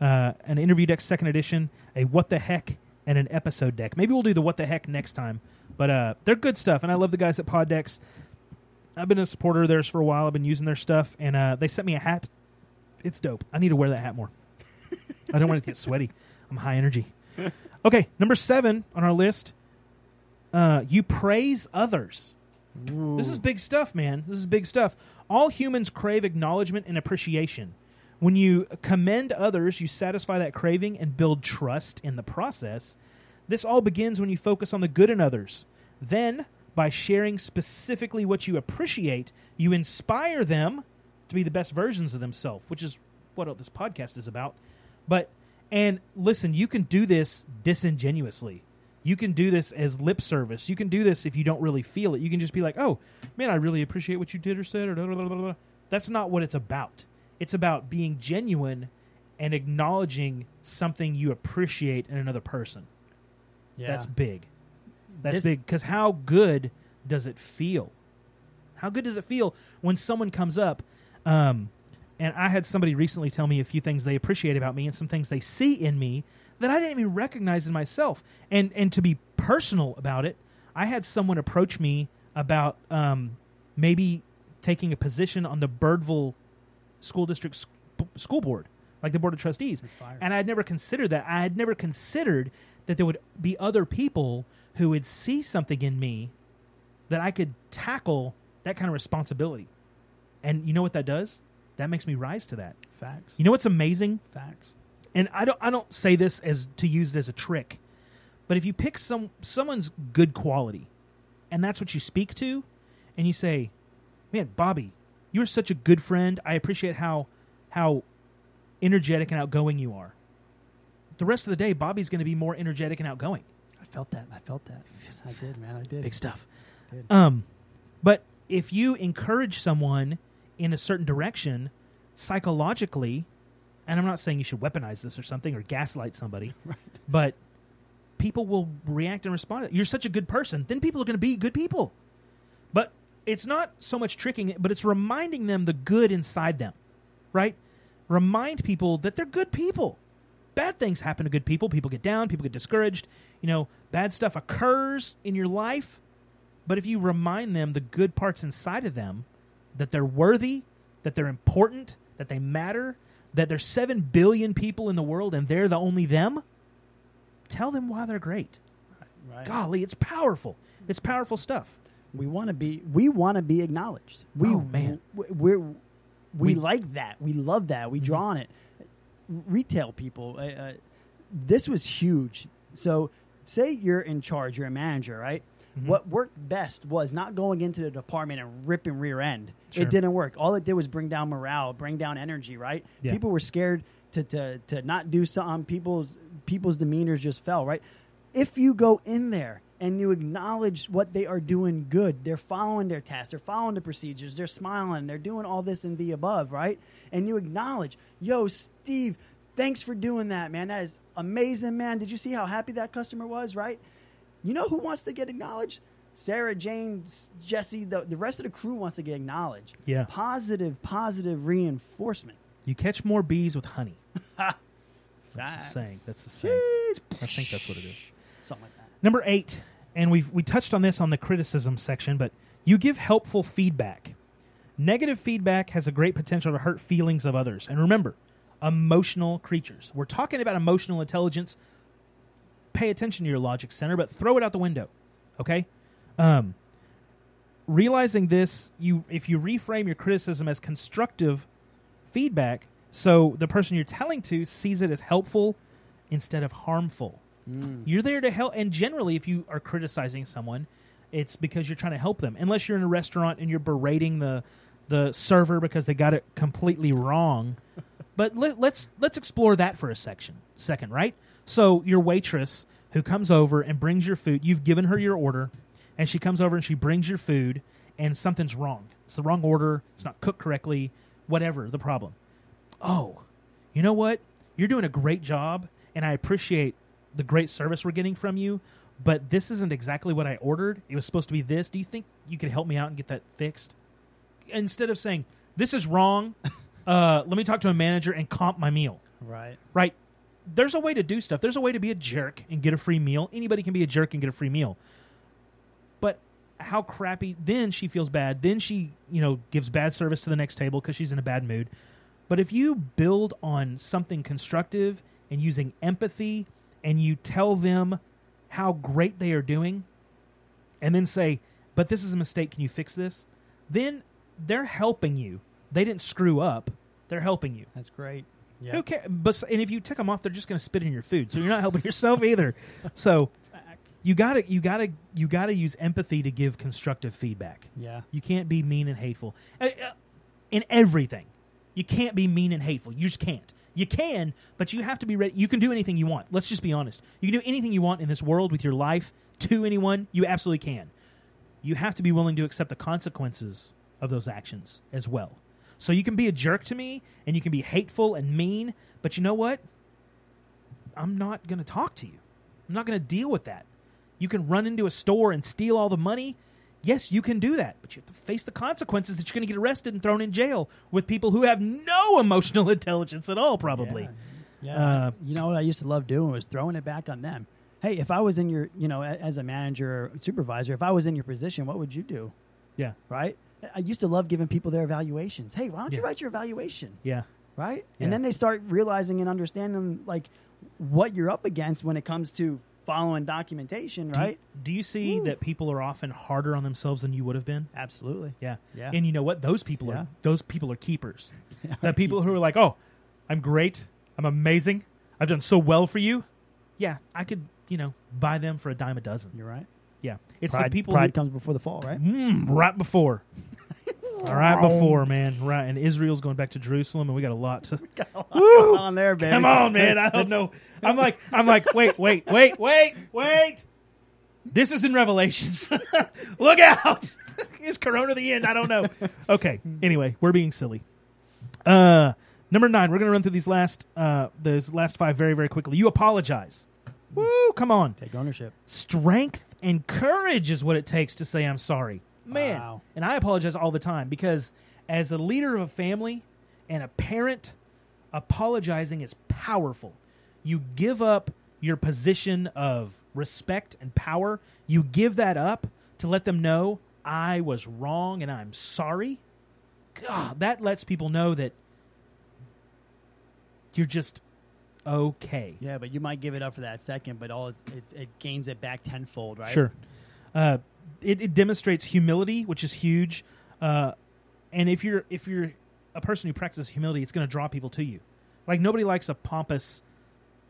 uh, an interview deck second edition, a What the Heck, and an episode deck. Maybe we'll do the What the Heck next time. But uh, they're good stuff, and I love the guys at Poddex. I've been a supporter of theirs for a while. I've been using their stuff, and uh, they sent me a hat. It's dope. I need to wear that hat more. I don't want it to get sweaty. I'm high energy. Okay, number seven on our list. Uh, you praise others. This is big stuff, man. This is big stuff. All humans crave acknowledgement and appreciation. When you commend others, you satisfy that craving and build trust in the process. This all begins when you focus on the good in others. Then, by sharing specifically what you appreciate, you inspire them to be the best versions of themselves, which is what this podcast is about. But and listen, you can do this disingenuously. You can do this as lip service. You can do this if you don't really feel it. You can just be like, "Oh, man, I really appreciate what you did or said." Or blah, blah, blah, blah, blah." that's not what it's about. It's about being genuine and acknowledging something you appreciate in another person.
Yeah.
That's big. That's
This-
big because how good does it feel? How good does it feel when someone comes up? Um, and I had somebody recently tell me a few things they appreciate about me and some things they see in me that I didn't even recognize in myself. And and to be personal about it, I had someone approach me about um, maybe taking a position on the Birdville School District sc- School Board, like the Board of Trustees. And I had never considered that. I had never considered that there would be other people who would see something in me that I could tackle that kind of responsibility. And you know what that does? That makes me rise to that.
Facts.
You know what's amazing?
Facts.
And I don't I don't say this as to use it as a trick. But if you pick some someone's good quality and that's what you speak to and you say, "Man, Bobby, you're such a good friend. I appreciate how how energetic and outgoing you are." The rest of the day, Bobby's going to be more energetic and outgoing.
I felt that. I felt that. I did, man. I did.
Big stuff.
Good.
Um, but if you encourage someone in a certain direction, psychologically, and I'm not saying you should weaponize this or something or gaslight somebody, right. but people will react and respond. You're such a good person, then people are going to be good people. But it's not so much tricking it, but it's reminding them the good inside them, right? Remind people that they're good people. Bad things happen to good people. People get down, people get discouraged. You know, bad stuff occurs in your life. But if you remind them the good parts inside of them, that they're worthy, that they're important, that they matter, that there's 7 billion people in the world and they're the only them, tell them why they're great.
Right.
Golly, it's powerful. It's powerful stuff.
We want to be. We want to be acknowledged. We,
Oh, man.
w- we're we,
We-
like that. We love that. We draw on it. Retail people. Uh, uh, this was huge. So, say you're in charge. You're a manager, right?
Mm-hmm.
What worked best was not going into the department and ripping rear end.
Sure.
It didn't work. All it did was bring down morale, bring down energy. Right?
Yeah.
People were scared to, to to not do something. People's people's demeanors just fell. Right? if you go in there and you acknowledge what they are doing good, they're following their tasks, they're following the procedures, they're smiling, they're doing all this and the above, right? And you acknowledge, yo, Steve, thanks for doing that, man. That is amazing, man. Did you see how happy that customer was, right? You know who wants to get acknowledged? Sarah, Jane, Jesse, the, the rest of the crew wants to get acknowledged.
Yeah.
Positive, positive reinforcement.
You catch more bees with honey. That's the saying. That's the saying. I think that's what it is.
Something like that.
Number eight, and we've we touched on this on the criticism section, but you give helpful feedback. Negative feedback has a great potential to hurt feelings of others. And remember, emotional creatures. We're talking about emotional intelligence. Pay attention to your logic center, but throw it out the window. Okay? Um, realizing this, you if you reframe your criticism as constructive feedback, so the person you're telling to sees it as helpful instead of harmful. You're there to help, and generally, if you are criticizing someone, it's because you're trying to help them. Unless you're in a restaurant and you're berating the the server because they got it completely wrong. but let, let's let's explore that for a section second, right? So your waitress who comes over and brings your food, you've given her your order, and she comes over and she brings your food, and something's wrong. It's the wrong order. It's not cooked correctly. Whatever the problem. Oh, you know what? You're doing a great job, and I appreciate the great service we're getting from you. But this isn't exactly what I ordered. It was supposed to be this. Do you think you could help me out and get that fixed? Instead of saying this is wrong, uh, let me talk to a manager and comp my meal.
Right.
Right? There's a way to do stuff. There's a way to be a jerk and get a free meal. Anybody can be a jerk and get a free meal. But how crappy then she feels bad. Then she, you know, gives bad service to the next table because she's in a bad mood. But if you build on something constructive and using empathy and you tell them how great they are doing and then say, "But this is a mistake, can you fix this?" Then they're helping you. They didn't screw up. They're helping you.
That's great. Yeah.
Who cares? But and if you tick them off, they're just going to spit in your food. So you're not helping yourself either. So
Facts.
you got to you got to you got to use empathy to give constructive feedback.
Yeah.
You can't be mean and hateful Uh, uh, in everything. You can't be mean and hateful. You just can't. You can, but you have to be ready. You can do anything you want. Let's just be honest. You can do anything you want in this world with your life to anyone. You absolutely can. You have to be willing to accept the consequences of those actions as well. So you can be a jerk to me and you can be hateful and mean, but you know what? I'm not going to talk to you. I'm not going to deal with that. You can run into a store and steal all the money. Yes, you can do that, but you have to face the consequences that you're going to get arrested and thrown in jail with people who have no emotional intelligence at all, probably.
Yeah.
Uh,
you know what I used to love doing was throwing it back on them. Hey, if I was in your, you know, as a manager or supervisor, if I was in your position, what would you do?
Yeah,
Right? I used to love giving people their evaluations. Hey, why don't you write your evaluation?
yeah,
Right?
Yeah.
And then they start realizing and understanding like what you're up against when it comes to following documentation,
Do
right?
Do you see
Woo.
that people are often harder on themselves than you would have been?
Absolutely.
Yeah.
Yeah.
And you know what? Those people
Yeah.
are those people are keepers. the people who are like, "Oh, I'm great. I'm amazing. I've done so well for you." Yeah, I could, you know, buy them for a dime a dozen.
You're right.
Yeah. It's
pride
the people
pride
who,
comes before the fall, right?
Mm, right before. All right before, man. Right. And Israel's going back to Jerusalem and we got a lot to
Come on there, baby.
Come on, man. I don't know. I'm like, I'm like, wait, wait, wait, wait, wait. This is in Revelations. Look out. is Corona the end? I don't know. Okay. Anyway, we're being silly. Uh, Number nine, we're going to run through these last uh, those last five very very quickly. You apologize. Woo! Come on.
Take ownership.
Strength and courage is what it takes to say I'm sorry, man.
Wow.
And I apologize all the time because as a leader of a family and a parent, apologizing is powerful. You give up your position of respect and power. You give that up to let them know I was wrong and I'm sorry. God, that lets people know that you're just okay.
Yeah, but you might give it up for that second, but all it's, it's, it gains it back tenfold, right?
Sure. Uh, it, it demonstrates humility, which is huge. Uh, and if you're if you're a person who practices humility, it's going to draw people to you. Like nobody likes a pompous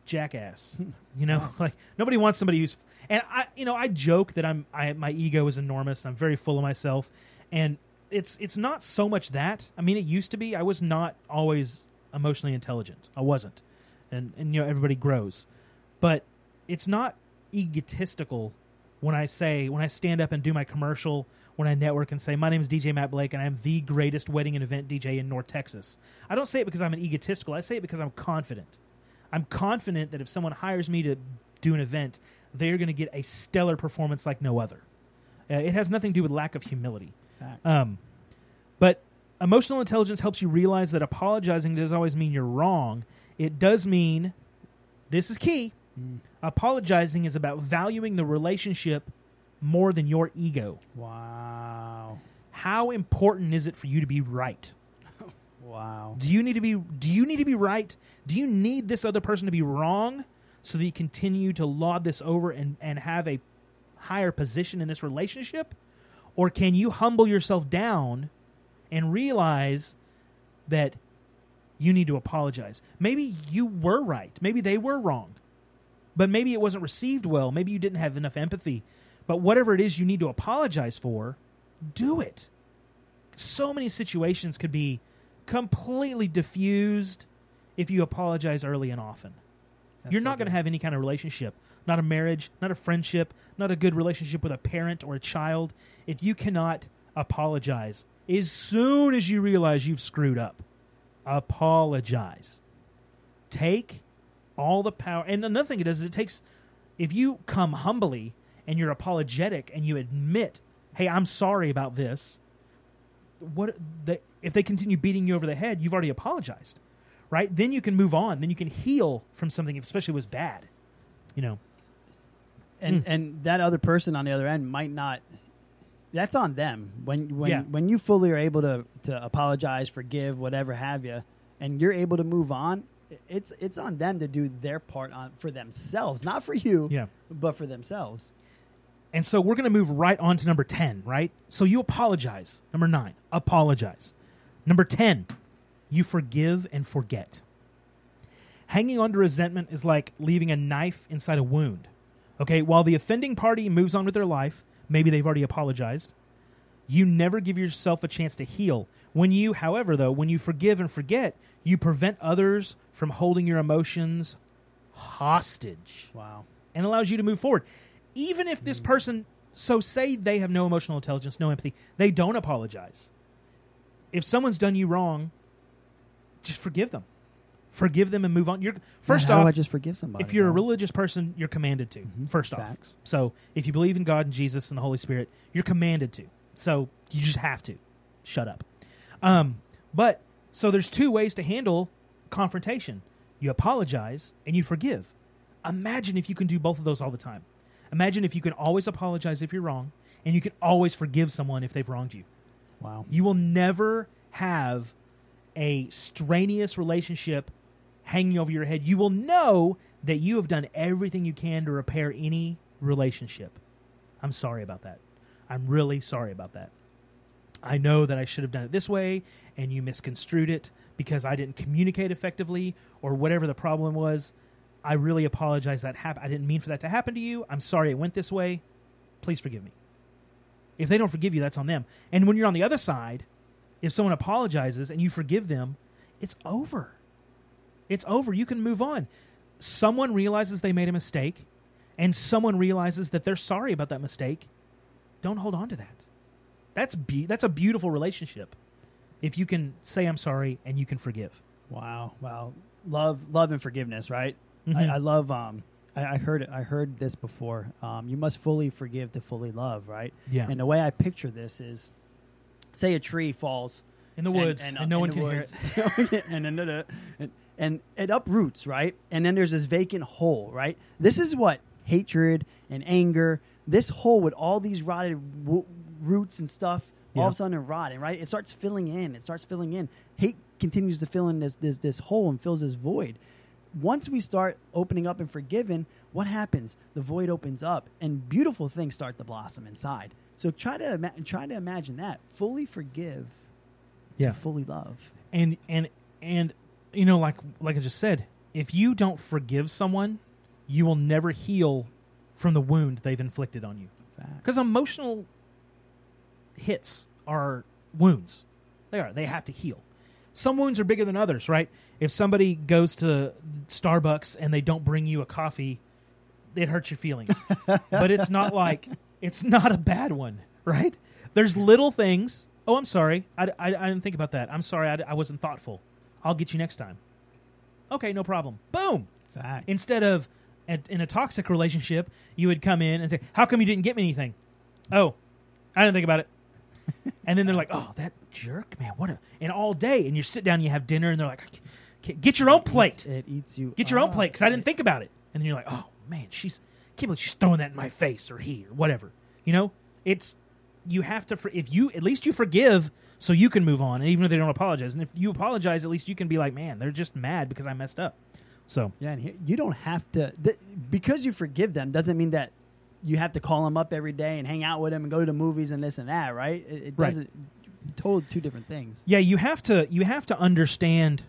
jackass. You know, like nobody wants somebody who's. And I, you know, I joke that I'm I my ego is enormous. I'm very full of myself, and it's it's not so much that. I mean, it used to be. I was not always emotionally intelligent. I wasn't, and and you know everybody grows, but it's not egotistical when I say when I stand up and do my commercial when I network and say my name is DJ Matt Blake and I'm the greatest wedding and event DJ in North Texas. I don't say it because I'm an egotistical. I say it because I'm confident. I'm confident that if someone hires me to do an event, they're going to get a stellar performance like no other. Uh, it has nothing to do with lack of humility. Um, but emotional intelligence helps you realize that apologizing doesn't always mean you're wrong. It does mean, this is key, apologizing is about valuing the relationship more than your ego.
wow.
How important is it for you to be right?
Wow.
Do you need to be do you need to be right? Do you need this other person to be wrong so that you continue to laud this over and, and have a higher position in this relationship? Or can you humble yourself down and realize that you need to apologize? Maybe you were right. Maybe they were wrong. But maybe it wasn't received well. Maybe you didn't have enough empathy. But whatever it is you need to apologize for, do it. So many situations could be completely diffused if you apologize early and often.
That's
You're
so
not going to have any kind of relationship, not a marriage, not a friendship, not a good relationship with a parent or a child, if you cannot apologize as soon as you realize you've screwed up. Apologize. Take all the power. And another thing it does is it takes, if you come humbly and you're apologetic and you admit, hey, I'm sorry about this, what the, if they continue beating you over the head, you've already apologized, right? Then you can move on. Then you can heal from something, especially if it was bad. You know,
and
Mm.
and that other person on the other end might not that's on them when when
Yeah.
when you fully are able to to apologize forgive whatever have you and you're able to move on it's it's on them to do their part on for themselves not for you
Yeah.
but for themselves
And so we're going to move right on to number 10, right? So you apologize. Number nine, apologize. Number 10, you forgive and forget. Hanging on to resentment is like leaving a knife inside a wound. Okay, while the offending party moves on with their life, maybe they've already apologized, you never give yourself a chance to heal. When you, however, though, when you forgive and forget, you prevent others from holding your emotions hostage
wow
and allows you to move forward. Even if this person, so say they have no emotional intelligence, no empathy, they don't apologize. If someone's done you wrong, just forgive them. Forgive them and move on. You're first
how do
off,
i just forgive somebody
if you're a religious person, you're commanded to.
Mhm.
First off,
Facts.
so if you believe in God and Jesus and the Holy Spirit, you're commanded to. So you just have to. Shut up. Um, but so there's two ways to handle confrontation. You apologize and you forgive. Imagine if you can do both of those all the time. Imagine if you can always apologize if you're wrong and you can always forgive someone if they've wronged you.
wow
You will never have a strenuous relationship hanging over your head. You will know that you have done everything you can to repair any relationship. I'm sorry about that. I'm really sorry about that. I know that I should have done it this way and you misconstrued it because I didn't communicate effectively or whatever the problem was. I really apologize that hap- I didn't mean for that to happen to you. I'm sorry it went this way. Please forgive me. If they don't forgive you, that's on them. And when you're on the other side, if someone apologizes and you forgive them, it's over. It's over. You can move on. Someone realizes they made a mistake and someone realizes that they're sorry about that mistake. Don't hold on to that. That's be- that's a beautiful relationship. If you can say I'm sorry and you can forgive.
Wow, wow, love, love, and forgiveness. Right.
Mhm.
I, I love. Um, I, I heard. I heard this before. Um, you must fully forgive to fully love. Right.
Yeah.
And the way I picture this is, say a tree falls
in the woods, and,
uh,
no one can
woods.
hear it.
and, and, and, and, and it uproots, right? And then there's this vacant hole, right? This is what hatred and anger, this hole with all these rotted w- roots and stuff, all
Yeah.
of a sudden rotting, right? It starts filling in. It starts filling in. Hate continues to fill in this this this hole and fills this void. Once we start opening up and forgiving, what happens? The void opens up, and beautiful things start to blossom inside. So try to ima- try to imagine that fully forgive,
Yeah.
to fully love.
and and and you know like like i just said if you don't forgive someone you will never heal from the wound they've inflicted on you. Because emotional hits are wounds. They are. They have to heal. Some wounds are bigger than others right? If somebody goes to starbucks and they don't bring you a coffee it hurts your feelings. But it's not like it's not a bad one right? There's little things. Oh i'm sorry. I, I, I didn't think about that. I'm sorry. I, I wasn't thoughtful. I'll get you next time. Okay no problem. Boom!
Fact.
instead of in a toxic relationship you would come in and say how come you didn't get me anything oh i didn't think about it and then they're like oh that jerk man what a and all day and you sit down and you have dinner and they're like get your own plate
It eats you.
get your own plate because I didn't think about it. And then you're like, oh man, she's can't believe she's throwing that in my face or he or whatever. You know, it's you have to if you at least you forgive so you can move on, and even if they don't apologize, and if you apologize, at least you can be like, man, they're just mad because I messed up. So
Yeah, and here, you don't have to th- because you forgive them doesn't mean that you have to call them up every day and hang out with them and go to movies and this and that, right? It, it
Right.
doesn't. Told two different things.
yeah, you have to you have to understand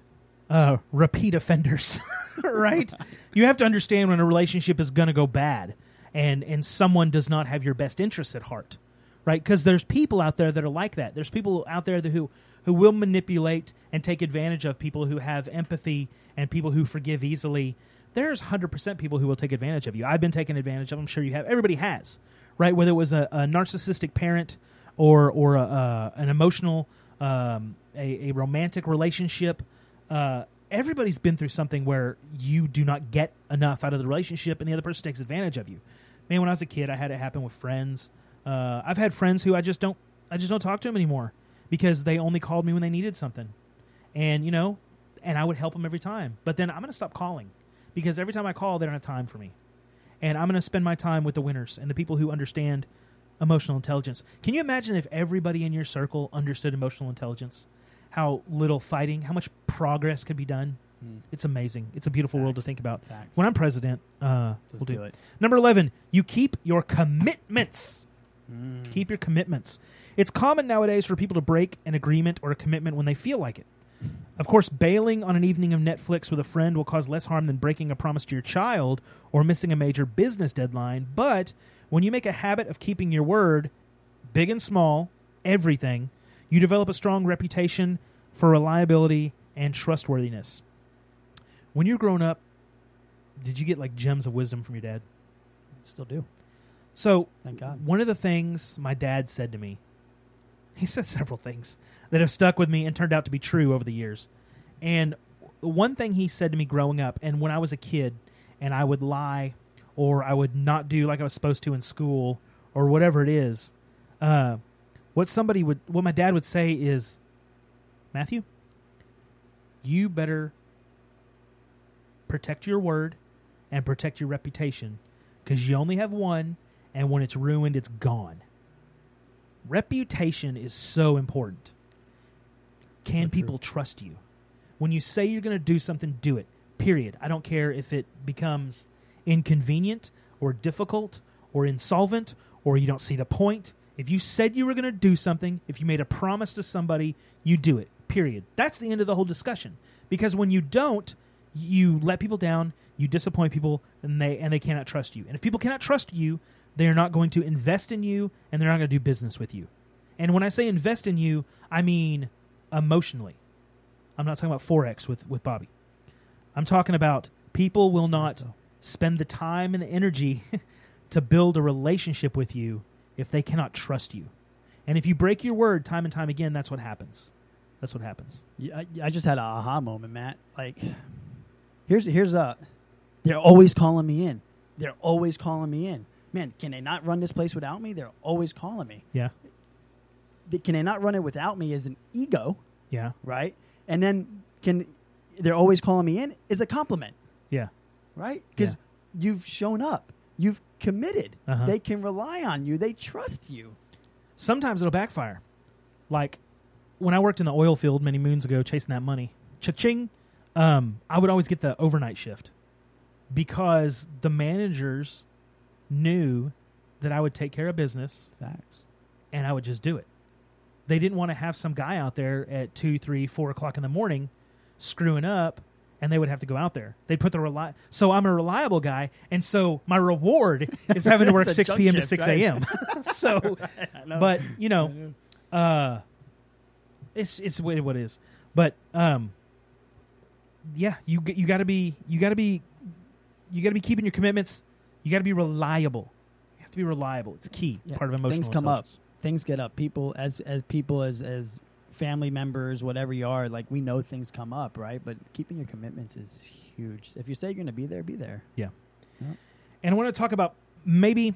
uh, repeat offenders, right? you have to understand when a relationship is going to go bad, and and someone does not have your best interests at heart, right? Because there's people out there that are like that. There's people out there that who who will manipulate and take advantage of people who have empathy and people who forgive easily. There's hundred percent people who will take advantage of you. I've been taken advantage of. I'm sure you have. Everybody has, right? Whether it was a, a narcissistic parent or or a, uh, an emotional, um, a, a romantic relationship. Uh, everybody's been through something where you do not get enough out of the relationship, and the other person takes advantage of you. Man, when I was a kid, I had it happen with friends. Uh, I've had friends who I just don't, I just don't talk to them anymore because they only called me when they needed something, and you know, and I would help them every time. But then I'm going to stop calling because every time I call, they don't have time for me, and I'm going to spend my time with the winners and the people who understand emotional intelligence. Can you imagine if everybody in your circle understood emotional intelligence? How little fighting, how much progress could be done. It's amazing. It's a beautiful world to think about.
Facts.
When I'm president, uh,
Let's
we'll
do it.
Number 11, you keep your commitments.
Mm.
Keep your commitments. It's common nowadays for people to break an agreement or a commitment when they feel like it. Of course, bailing on an evening of Netflix with a friend will cause less harm than breaking a promise to your child or missing a major business deadline. But when you make a habit of keeping your word, big and small, everything, you develop a strong reputation for reliability and trustworthiness. When you're grown up, did you get like gems of wisdom from your dad?
Still do.
So,
Thank God.
one of the things my dad said to me, he said several things that have stuck with me and turned out to be true over the years. And one thing he said to me growing up, and when I was a kid, and I would lie or I would not do like I was supposed to in school or whatever it is, uh, what somebody would, what my dad would say is, Matthew, you better protect your word and protect your reputation because you only have one, and when it's ruined, it's gone. Reputation is so important. Can
So true.
people trust you? When you say you're going to do something, do it. Period. I don't care if it becomes inconvenient or difficult or insolvent or you don't see the point. If you said you were going to do something, if you made a promise to somebody, you do it. Period. That's the end of the whole discussion. Because when you don't, you let people down, you disappoint people, and they and they cannot trust you. And if people cannot trust you, they are not going to invest in you, and they're not going to do business with you. And when I say invest in you, I mean emotionally. I'm not talking about forex with with Bobby. I'm talking about people will not
So-
spend the time and the energy to build a relationship with you if they cannot trust you. And if you break your word time and time again, that's what happens. That's what happens.
Yeah, I, I just had an aha moment, Matt. Like, here's here's a. They're always calling me in. They're always calling me in. Man, can they not run this place without me? They're always calling me.
Yeah.
Can they not run it without me? Is an ego,
Yeah.
right? And then can they're always calling me in is a compliment,
Yeah.
right? Because you've shown up, you've committed.
Uh-huh.
They can rely on you. They trust you.
Sometimes it'll backfire. Like when I worked in the oil field many moons ago chasing that money, cha-ching, um, I would always get the overnight shift because the managers knew that I would take care of business
Facts.
and I would just do it. They didn't want to have some guy out there at two, three, four o'clock in the morning screwing up, and they would have to go out there. They'd put the reli- so I'm a reliable guy, and so my reward is having to work six p.m. to six
right?
a.m. so,
know.
but you know, uh, it's it's what it is. But um, yeah, you you got to be you got to be you got to be keeping your commitments. You got to be reliable. You have to be reliable. It's key
Yeah,
part of emotional
things come up. things get up. People as as people as as family members, whatever you are, like we know things come up, right? But keeping your commitments is huge. If you say you're going to be there, be there. Yeah.
And I want to talk about maybe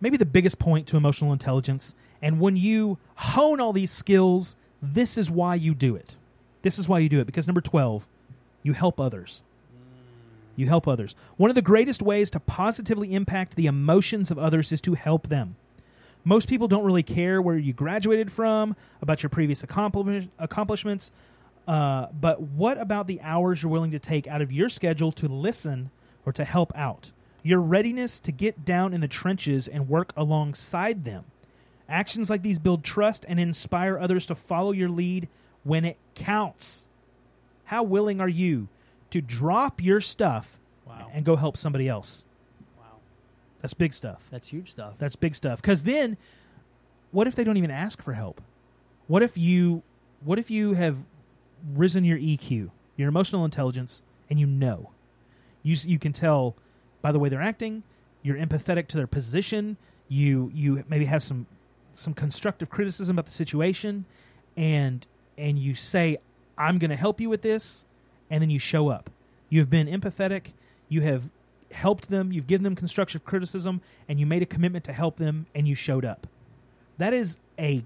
maybe the biggest point to emotional intelligence. And when you hone all these skills, this is why you do it. This is why you do it because number 12, you help others. You help others. One of the greatest ways to positively impact the emotions of others is to help them. Most people don't really care where you graduated from, about your previous accomplish- accomplishments, uh, but what about the hours you're willing to take out of your schedule to listen or to help out? Your readiness to get down in the trenches and work alongside them. Actions like these build trust and inspire others to follow your lead when it counts. How willing are you to drop your stuff
Wow.
and go help somebody else?
Wow.
That's big stuff.
That's huge stuff.
That's big stuff. Because then, what if they don't even ask for help? What if you, what if you have risen your EQ, your emotional intelligence, and you know, you you can tell by the way they're acting. You're empathetic to their position. You you maybe have some some constructive criticism about the situation, and and you say, "I'm going to help you with this," and then you show up. You've been empathetic. You have helped them. You've given them constructive criticism, and you made a commitment to help them, and you showed up. That is a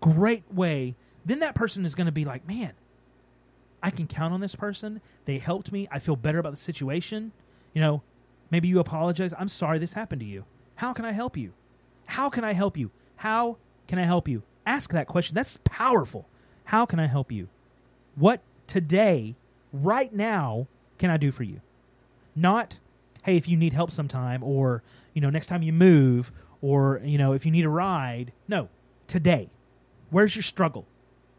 great way. Then that person is going to be like, "Man, I can count on this person. They helped me. I feel better about the situation." You know, maybe you apologize. I'm sorry this happened to you. How can I help you? How can I help you? How can I help you? Ask that question. That's powerful. How can I help you? What today, right now, can I do for you? Not, hey, if you need help sometime, or, you know, next time you move, or, you know, if you need a ride. No, today. Where's your struggle?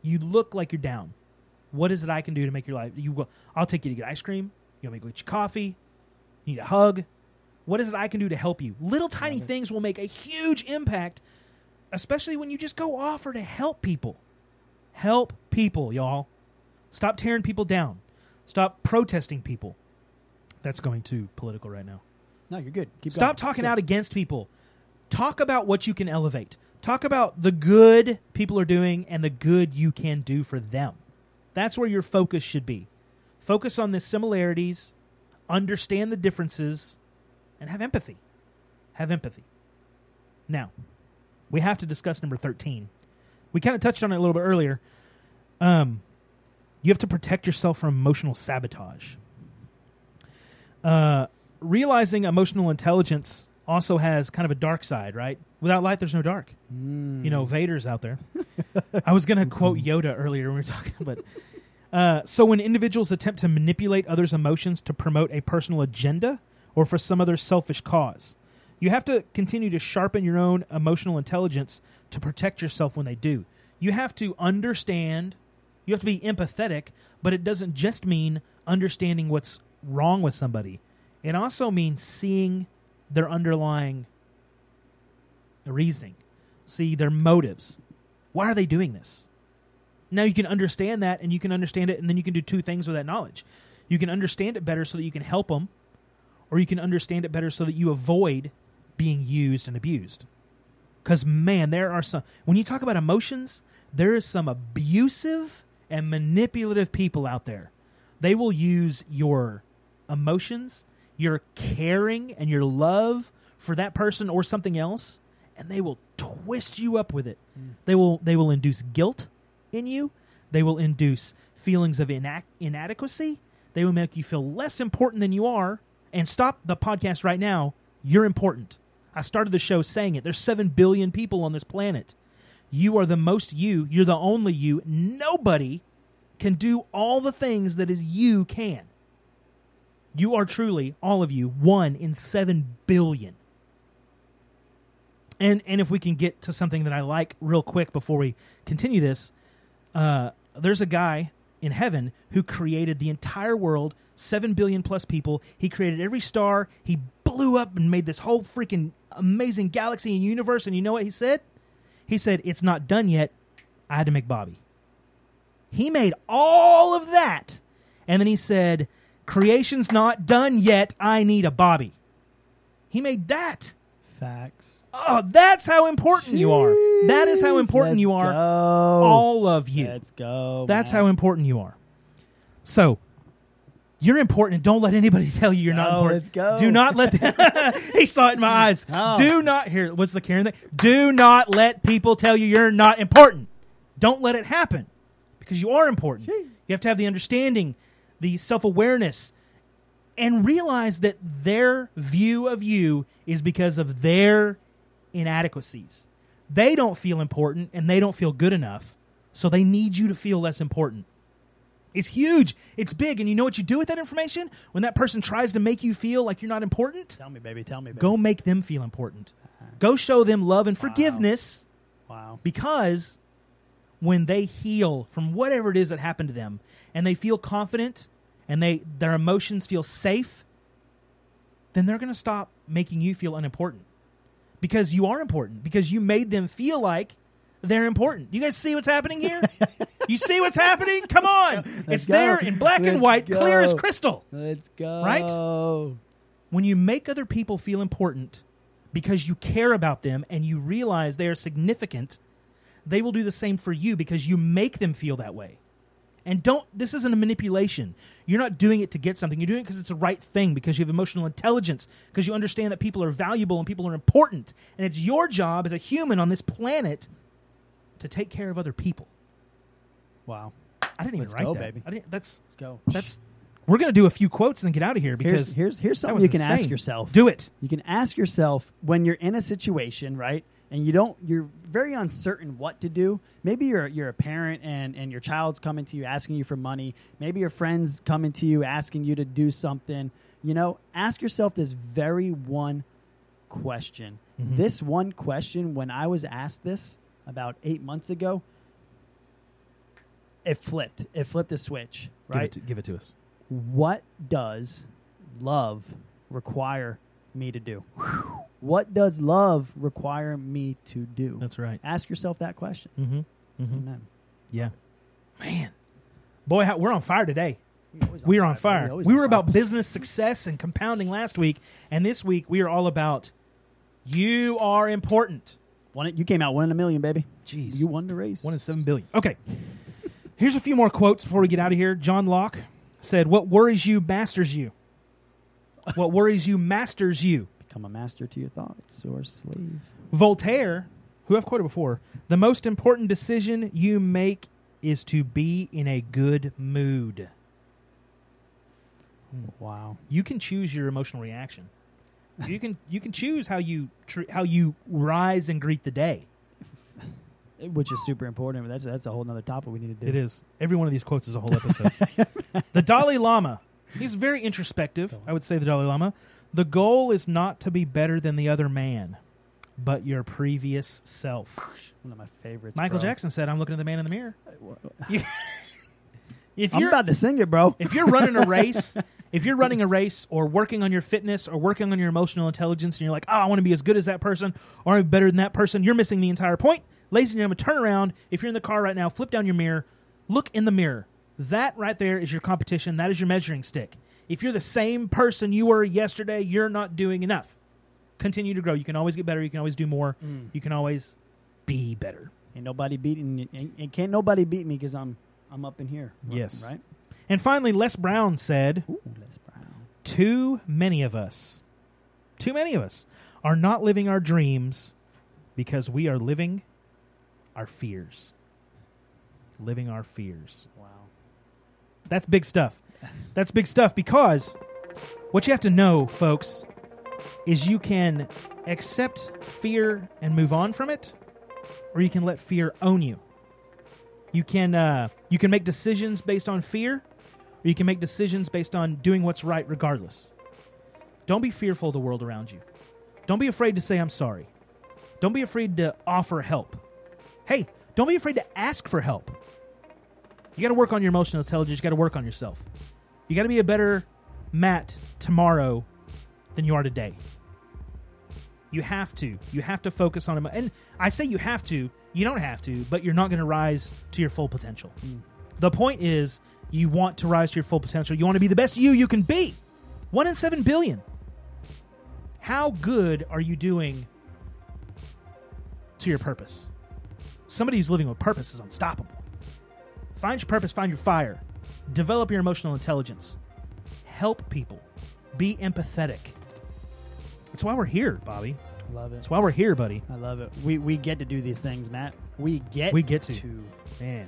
You look like you're down. What is it I can do to make your life? You, will- I'll take you to get ice cream. You want me to go get you coffee? You need a hug? What is it I can do to help you? Little tiny things will make a huge impact, especially when you just go offer to help people. Help people, y'all. Stop tearing people down. Stop protesting people. That's going too political right now.
no, you're good. Keep
Stop
going.
talking out against people. Talk about what you can elevate. Talk about the good people are doing and the good you can do for them. That's where your focus should be. Focus on the similarities, understand the differences, and have empathy. Have empathy. Now, we have to discuss number 13. We kind of touched on it a little bit earlier. Um, you have to protect yourself from emotional sabotage. Uh, realizing emotional intelligence also has kind of a dark side, right? Without light, there's no dark. You know, Vader's out there. I was going to quote Yoda earlier when we were talking, but uh, so when individuals attempt to manipulate others' emotions to promote a personal agenda or for some other selfish cause, you have to continue to sharpen your own emotional intelligence to protect yourself when they do. You have to understand, you have to be empathetic, but it doesn't just mean understanding what's wrong with somebody. It also means seeing their underlying reasoning, see their motives. Why are they doing this? Now you can understand that and you can understand it, and then you can do two things with that knowledge. You can understand it better so that you can help them, or you can understand it better so that you avoid being used and abused. Because, man, there are some, when you talk about emotions, there is some abusive and manipulative people out there. They will use your emotions, your caring, and your love for that person or something else, and they will twist you up with it. Hmm. They will they will induce guilt in you. They will induce feelings of inac- inadequacy. They will make you feel less important than you are. And stop the podcast right now. You're important. I started the show saying it. There's 7 billion people on this planet. You are the most you. You're the only you. Nobody can do all the things that is you can. You are truly, all of you, one in 7 billion. And and if we can get to something that I like real quick before we continue this, uh, there's a guy in heaven who created the entire world, seven billion plus people. He created every star. He blew up and made this whole freaking amazing galaxy and universe. And you know what he said? He said, "It's not done yet. I had to make Bobby." He made all of that, and then he said, "Creation's not done yet. I need a Bobby." He made that.
Facts.
Oh, that's how important you are. That is how important you are.
Go.
All of you.
Let's go.
That's
man.
how important you are. So, you're important. Don't let anybody tell you you're not
Go,
important.
let's go.
Do not let. The, he saw it in my mm, eyes.
Oh.
Do not here. What's the Karen thing? Do not let people tell you you're not important. Don't let it happen because you are important.
Gee.
You have to have the understanding, the self awareness, and realize that their view of you is because of their inadequacies. They don't feel important and they don't feel good enough, so they need you to feel less important. It's huge. It's big. And you know what you do with that information? When that person tries to make you feel like you're not important,
Tell me, baby. Tell me, baby.
go make them feel important. Go show them love and forgiveness
Wow.
because when they heal from whatever it is that happened to them and they feel confident and they their emotions feel safe, then they're going to stop making you feel unimportant. Because you are important because you made them feel like they're important. You guys see what's happening here? you see what's happening? Come on. it's
go.
there in black and
Let's
white, clear as crystal.
Let's go.
Right? When you make other people feel important because you care about them and you realize they are significant, they will do the same for you because you make them feel that way. And don't, this isn't a manipulation. You're not doing it to get something. You're doing it because it's the right thing, because you have emotional intelligence, because you understand that people are valuable and people are important. And it's your job as a human on this planet to take care of other people.
Wow.
I didn't even
Let's
write
go,
that.
baby.
I didn't, that's,
Let's go.
that's, we're going to do a few quotes and then get out of here because
here's here's here's
that
something
was
you can ask
insane.
yourself.
Do it.
You can ask yourself when you're in a situation, right? And you don't you're very uncertain what to do. Maybe you're you're a parent and and your child's coming to you asking you for money. Maybe your friends coming to you asking you to do something. You know, ask yourself this very one question.
Mm-hmm.
This one question when I was asked this about 8 months ago, it flipped. It flipped a switch,
Give
right?
it to, give it to us.
what does love require me to do? What does love require me to do?
That's right.
Ask yourself that question.
Mm-hmm. Mm-hmm.
Amen.
Yeah. Man. Boy, how, we're on fire today.
We
are on fire. We
on
were
fire.
about business success and compounding last week, and this week we are all about you are important.
One, you came out one in a million, baby.
Jeez.
You won the race.
One in seven billion. Okay. Here's a few more quotes before we get out of here. John Locke said, What worries you masters you. What worries you masters you.
Become a master to your thoughts or slave.
Voltaire, who I've quoted before, the most important decision you make is to be in a good mood.
Wow.
You can choose your emotional reaction. You can you can choose how you tr- how you rise and greet the day.
Which is super important. But that's that's a whole other topic we need to do.
It is. Every one of these quotes is a whole episode. the Dalai Lama. He's very introspective. I would say the Dalai Lama. The goal is not to be better than the other man, but your previous self.
One of my favorites.
Michael
bro.
Jackson said, "I'm looking at the man in the mirror." Uh, if
I'm
you're
about to sing it, bro.
if you're running a race, if you're running a race or working on your fitness or working on your emotional intelligence, and you're like, "Oh, I want to be as good as that person or I'm better than that person," you're missing the entire point. Ladies and gentlemen, turn around. If you're in the car right now, flip down your mirror, look in the mirror. That right there is your competition. That is your measuring stick. If you're the same person you were yesterday, you're not doing enough. Continue to grow. You can always get better. You can always do more. Mm. You can always be better.
Ain't nobody beating. Ain't, ain't can't nobody beat me because I'm I'm up in here.
Yes.
Right?
And finally, Les Brown said,
Ooh, Les Brown.
Too many of us, too many of us, are not living our dreams because we are living our fears. Living our fears.
Wow.
That's big stuff. That's big stuff because what you have to know, folks, is you can accept fear and move on from it, or you can let fear own you. You can uh, you can make decisions based on fear, or you can make decisions based on doing what's right regardless. Don't be fearful of the world around you. Don't be afraid to say I'm sorry. Don't be afraid to offer help. Hey, don't be afraid to ask for help. You got to work on your emotional intelligence. You got to work on yourself. You got to be a better Matt tomorrow than you are today. You have to. You have to focus on it. And I say you have to. You don't have to, but you're not going to rise to your full potential. Mm. The point is, you want to rise to your full potential. You want to be the best you you can be. One in seven billion. How good are you doing to your purpose? Somebody who's living with purpose is unstoppable. Find your purpose, find your fire, develop your emotional intelligence, help people, be empathetic. That's why we're here, Bobby.
Love it.
That's why we're here, buddy.
I love it. We we get to do these things, Matt. We get
We get to.
to
Man,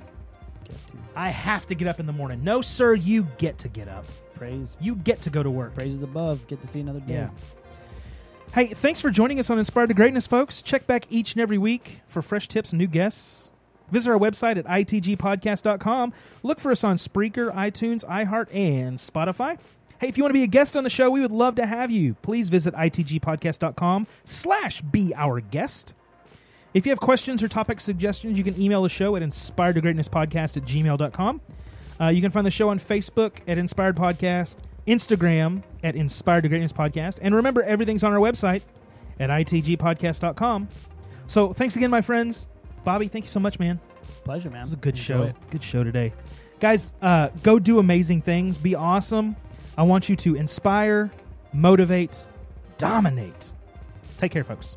get to
I have to get up in the morning. No, sir, you get to get up.
praise.
You get to go to work.
Praises above. Get to see another day.
Yeah. Hey, thanks for joining us on Inspired to Greatness, folks. Check back each and every week for fresh tips and new guests. Visit our website at itgpodcast.com. Look for us on Spreaker, iTunes, iHeart, and Spotify. Hey, if you want to be a guest on the show, we would love to have you. Please visit itgpodcast.com slash be our guest. If you have questions or topic suggestions, you can email the show at inspired to greatness podcast at gmail.com. Uh, you can find the show on Facebook at Inspired Podcast, Instagram at Inspired to Greatness Podcast, and remember, everything's on our website at itgpodcast.com. So thanks again, my friends. Bobby, thank you so much, man.
Pleasure, man.
It was a good
Enjoy
show.
it.
Good show today. Guys, uh, go do amazing things. Be awesome. I want you to inspire, motivate, dominate. Take care, folks.